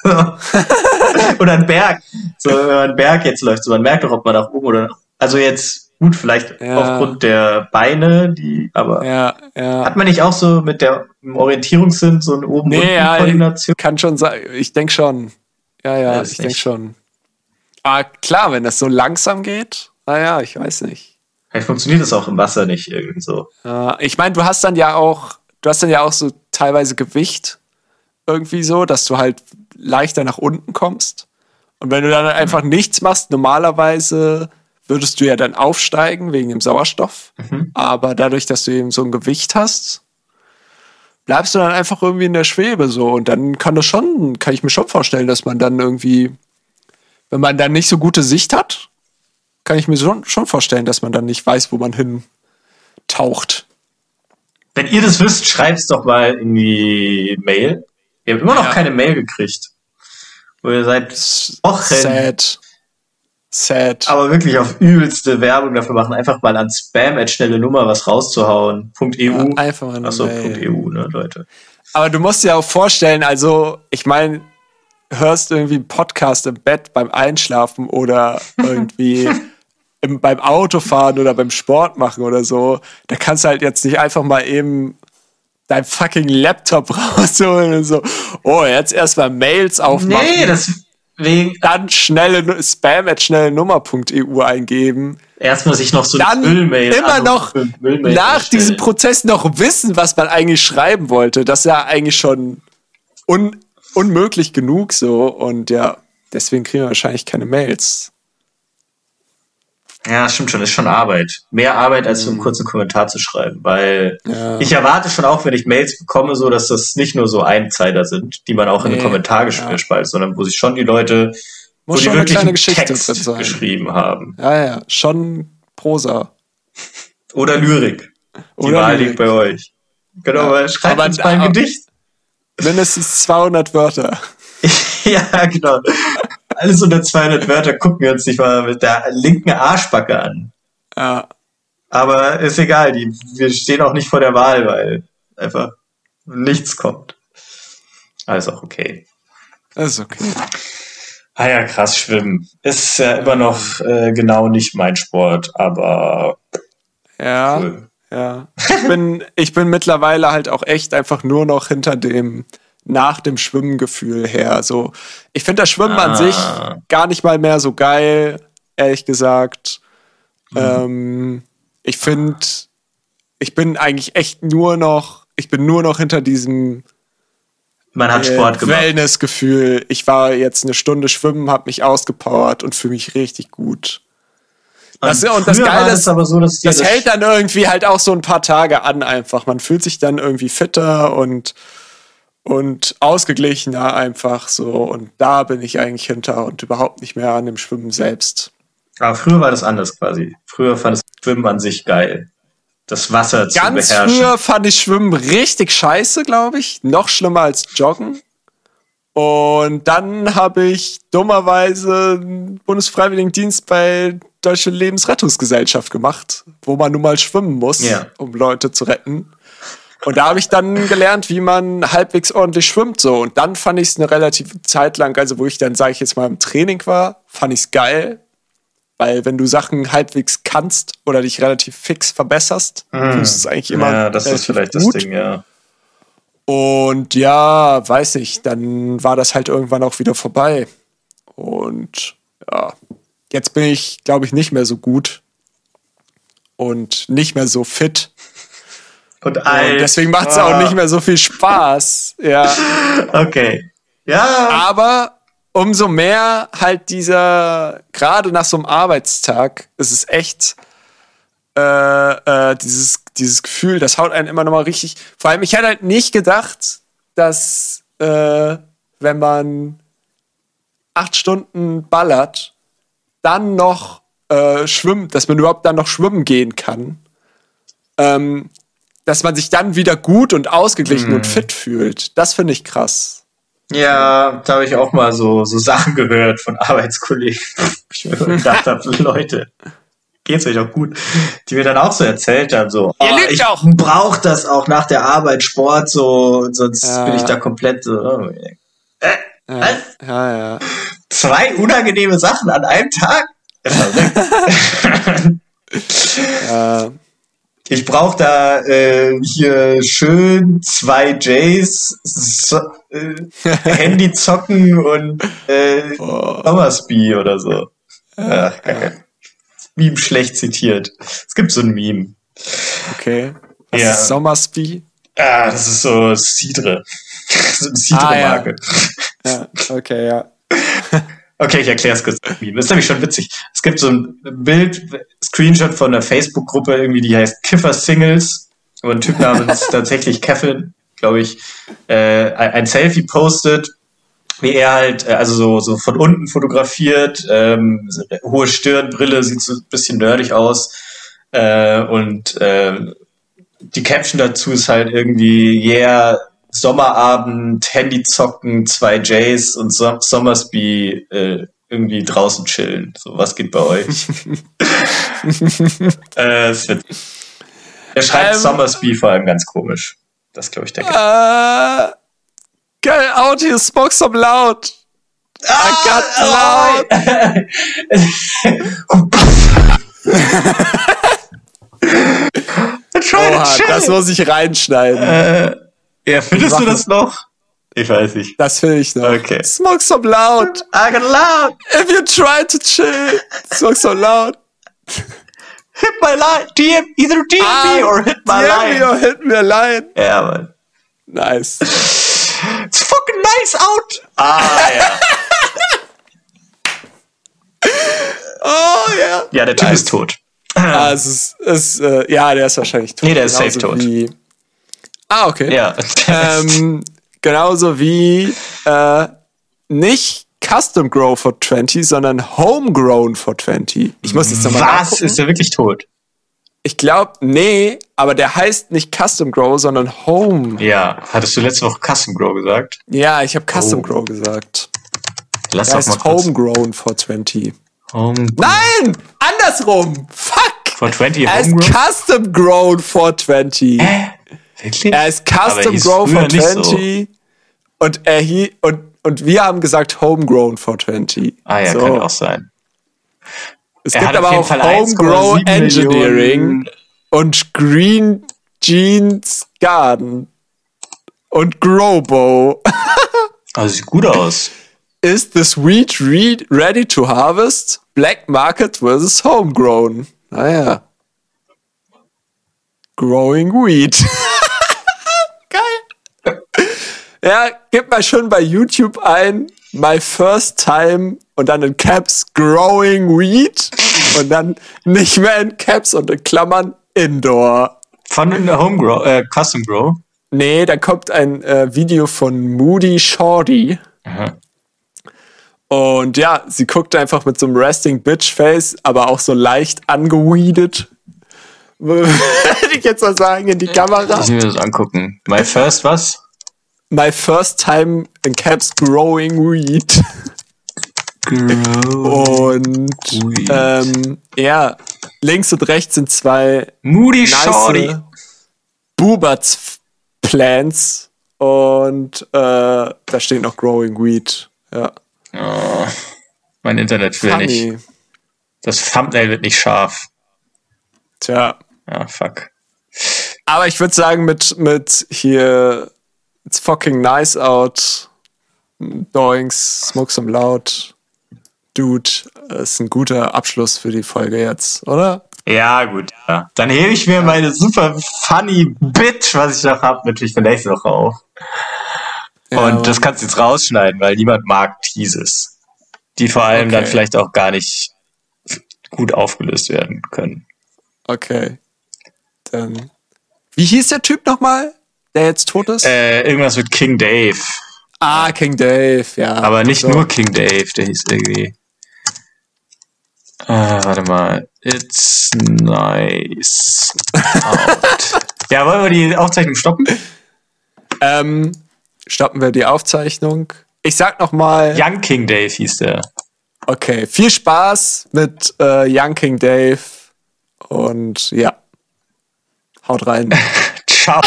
oder ein Berg. So, wenn man einen Berg jetzt läuft, so man merkt doch, ob man nach oben oder nach, also jetzt gut, vielleicht Ja. aufgrund der Beine, die, aber Ja, ja. hat man nicht auch so mit der Orientierungssinn so eine oben Nee, ja, Koordination? kann schon sein. Ich denke schon. Ja, ja, ich denke schon. Aber klar, wenn das so langsam geht, naja, ich weiß nicht. Vielleicht funktioniert das auch im Wasser nicht irgendwie so. Ich meine, du hast dann ja auch, du hast dann ja auch so teilweise Gewicht irgendwie so, dass du halt leichter nach unten kommst. Und wenn du dann einfach nichts machst, normalerweise würdest du ja dann aufsteigen wegen dem Sauerstoff. Aber dadurch, dass du eben so ein Gewicht hast, bleibst du dann einfach irgendwie in der Schwebe so. Und dann kann das schon, kann ich mir schon vorstellen, dass man dann irgendwie, wenn man dann nicht so gute Sicht hat, kann ich mir schon, schon vorstellen, dass man dann nicht weiß, wo man hin taucht. Wenn ihr das wisst, schreibt's doch mal in die Mail. Ihr habt immer noch Ja. keine Mail gekriegt. Wo ihr seid Wochen, Sad. Sad. aber wirklich auf übelste Werbung dafür machen, einfach mal an Spam at schnelle Nummer was rauszuhauen. Punkt Ja, .eu. einfach eine Achso, Mail. Punkt .eu, ne, Leute. Aber du musst dir auch vorstellen, also, ich meine, hörst irgendwie einen Podcast im Bett beim Einschlafen oder irgendwie im, beim Autofahren oder beim Sport machen oder so. Da kannst du halt jetzt nicht einfach mal eben dein fucking Laptop rausholen und so, oh, jetzt erstmal Mails aufmachen. Nee, deswegen dann schnelle spam at schnelle Nummer.eu eingeben. erstmal sich noch so Dann Müllmail immer noch Müllmail nach erstellen. diesem Prozess noch wissen, was man eigentlich schreiben wollte. Das ist ja eigentlich schon un unmöglich genug so. Und ja, deswegen kriegen wir wahrscheinlich keine Mails. Ja, stimmt schon, ist schon Arbeit. Mehr Arbeit, als so einen kurzen Kommentar zu schreiben, weil Mhm. Ja. ich erwarte schon auch, wenn ich Mails bekomme, so, dass das nicht nur so Einzeiler sind, die man auch in den Nee, Kommentar gesch- ja. spaltet, sondern wo sich schon die Leute, wo Muss die schon eine wirklich kleine einen Geschichte Text drin sein. geschrieben haben. Ja, ja, schon Prosa. Oder Lyrik. Die Oder Wahl Lyrik. liegt bei euch. Genau, Ja. weil schreibt Aber- uns mal ein Gedicht. Mindestens 200 Wörter. ja, genau. Alles unter 200 Wörter gucken wir uns nicht mal mit der linken Arschbacke an. Ja, Aber ist egal, die, wir stehen auch nicht vor der Wahl, weil einfach nichts kommt. Alles auch okay. das ist okay. Ah ja, krass, Schwimmen. Ist ja immer noch äh, genau nicht mein Sport, aber Ja. cool. Ja. Ich bin, ich bin mittlerweile halt auch echt einfach nur noch hinter dem nach dem Schwimmengefühl her. So, ich finde das Schwimmen an Ah. sich gar nicht mal mehr so geil, ehrlich gesagt. Ähm, ich finde, ich bin eigentlich echt nur noch, ich bin nur noch hinter diesem Man hat äh, Sport gemacht. Wellnessgefühl. Ich war jetzt eine Stunde schwimmen, habe mich ausgepowert und fühle mich richtig gut. Das, und das früher war Geile das ist, aber so, dass das hält dann irgendwie halt auch so ein paar Tage an einfach. Man fühlt sich dann irgendwie fitter und, und ausgeglichener einfach so. Und da bin ich eigentlich hinter und überhaupt nicht mehr an dem Schwimmen selbst. Aber früher war das anders quasi. Früher fand das Schwimmen an sich geil. Das Wasser zu Ganz beherrschen. früher fand ich Schwimmen richtig scheiße, glaube ich. Noch schlimmer als Joggen. Und dann habe ich dummerweise einen Bundesfreiwilligendienst bei Deutsche Lebensrettungsgesellschaft gemacht, wo man nun mal schwimmen muss, Ja. um Leute zu retten. Und da habe ich dann gelernt, wie man halbwegs ordentlich schwimmt so. Und dann fand ich es eine relative Zeit lang, also wo ich dann, sage ich jetzt mal, im Training war, fand ich es geil. Weil wenn du Sachen halbwegs kannst oder dich relativ fix verbesserst, tust du es eigentlich immer. Ja, das ist vielleicht gut. das Ding, ja. Und ja, weiß ich, dann war das halt irgendwann auch wieder vorbei. Und ja, jetzt bin ich, glaube ich, nicht mehr so gut und nicht mehr so fit. Und Und alt. deswegen macht es Ah, auch nicht mehr so viel Spaß. Ja. Okay. Ja. Aber umso mehr halt dieser, gerade nach so einem Arbeitstag, ist es echt äh, äh, dieses, dieses Gefühl, das haut einen immer noch mal richtig. Vor allem, ich hätte halt nicht gedacht, dass äh, wenn man acht Stunden ballert, dann noch äh, schwimmt, dass man überhaupt dann noch schwimmen gehen kann. Ähm, dass man sich dann wieder gut und ausgeglichen und fit fühlt. Das finde ich krass. Ja, da habe ich auch mal so, so Sachen gehört von Arbeitskollegen. Ich mir gedacht habe, Leute, geht's euch auch gut? Die mir dann auch so erzählt haben, so, Ihr oh, lügt ich doch. brauche das auch nach der Arbeit, Sport, so, sonst Ja. bin ich da komplett so. Oh, äh, Ja, Was? ja, ja. zwei unangenehme Sachen an einem Tag? Ja, Ich brauche da äh, hier schön zwei Js, so, äh, Handy zocken und äh, oh, oder so. Ja. Meme schlecht zitiert. Es gibt so ein Meme. okay. Was Ja. ist Sommersby? Ah, das ist so Cidre. so eine Cidre-Marke. Ja, okay, ja. Okay, ich erkläre es kurz. Das ist nämlich schon witzig. Es gibt so ein Bild, Screenshot von einer Facebook-Gruppe, irgendwie, die heißt Kiffer Singles. Und ein Typ namens tatsächlich Kevin, glaube ich, äh, ein Selfie postet, wie er halt, äh, also so, so von unten fotografiert, ähm, hohe Stirn, Brille, sieht so ein bisschen nerdig aus. Äh, und äh, die Caption dazu ist halt irgendwie, yeah, Sommerabend, Handy zocken, zwei Js und so Sommersby äh, irgendwie draußen chillen. So, was geht bei euch? äh, er schreibt Ähm. Sommersby vor allem ganz komisch. Das glaube ich der Äh, geil, out here, smoke some loud. I got loud. Oha, das muss ich reinschneiden. äh, ja, findest du das noch? Ich weiß nicht. Das will ich noch. Okay. Smoke some loud. I got loud. If you try to chill, smoke some loud. Hit my line. DM, either DM me or hit my DM line. me or hit me a line. Ja, Mann. Nice. It's fucking nice out. Ah, ja. Oh ja. Ja, der Typ Nice. ist tot. Ah, es ist, es, äh, ja, der ist wahrscheinlich tot. Nee, der ist safe tot. Ah, okay. Ja. Ähm, genauso wie äh, nicht Custom Grow for 20, sondern Homegrown for 20. Ich muss jetzt nochmal Was? nachgucken. Ist der wirklich tot? Ich glaube, nee, aber der heißt nicht Custom Grow, sondern Home. Ja. Hattest du letzte Woche Custom Grow gesagt? Ja, ich habe Custom Oh. Grow gesagt. Lass Der doch mal heißt kurz. Homegrown for 20. Home Nein! Andersrum! Fuck! for 20 Er Homegrown? Custom Grown for 20. Hä? Wirklich? Er ist Custom hieß Grow früher for nicht so. 20 und er hi und, und wir haben gesagt Homegrown for 20. Ah ja, So. kann auch sein. Es Er gibt aber auch Homegrown 1,7 Engineering Millionen- und Green Jeans Garden und Growbow. Also sieht gut aus. Is the reed ready to harvest? Black Market versus Homegrown. Naja. Growing Weed. Ja, gib mal schon bei YouTube ein, my first time und dann in Caps Growing Weed und dann nicht mehr in Caps und in Klammern Indoor. Von in der Homegrow, äh, Custom Grow. Nee, da kommt ein äh, Video von Moody Shorty. Aha. Und ja, sie guckt einfach mit so einem Resting Bitch Face, aber auch so leicht angeweedet. Würde ich jetzt mal sagen in die Kamera. Will mir das angucken. My first was? My first time in Caps growing weed. Grow. Und Weed. ähm, ja, links und rechts sind zwei Moody Shorty. nice Buberts Plants und äh, da steht noch Growing Weed. Ja. Oh, mein Internet will nicht. Funny. Das Thumbnail wird nicht scharf. Tja. Ja, fuck. Aber ich würde sagen, mit, mit hier It's fucking nice out. Doings, Smoke some loud. Dude, ist ein guter Abschluss für die Folge jetzt, oder? Ja, gut. Ja. Dann hebe ich mir meine super funny Bit, was ich noch hab, natürlich für nächste Woche auf. Ja, Und das kannst du jetzt rausschneiden, weil niemand mag Teases. Die vor allem dann Okay. vielleicht auch gar nicht gut aufgelöst werden können. Okay. Dann. Wie hieß der Typ nochmal, der jetzt tot ist? Äh, irgendwas mit King Dave. ah, King Dave, ja. Aber nicht So. nur King Dave, der hieß irgendwie. Äh, warte mal. It's nice ja, wollen wir die Aufzeichnung stoppen? Ähm, stoppen wir die Aufzeichnung. Ich sag nochmal, Young King Dave hieß der. okay, viel Spaß mit äh, Young King Dave und ja, haut rein. Ciao.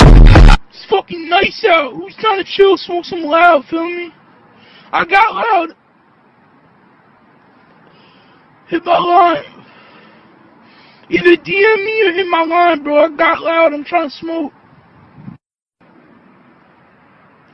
Fucking nice out. Who's trying to chill, smoke some loud, feel me? I got loud. Hit my line. Either DM me or hit my line, bro. I got loud. I'm trying to smoke.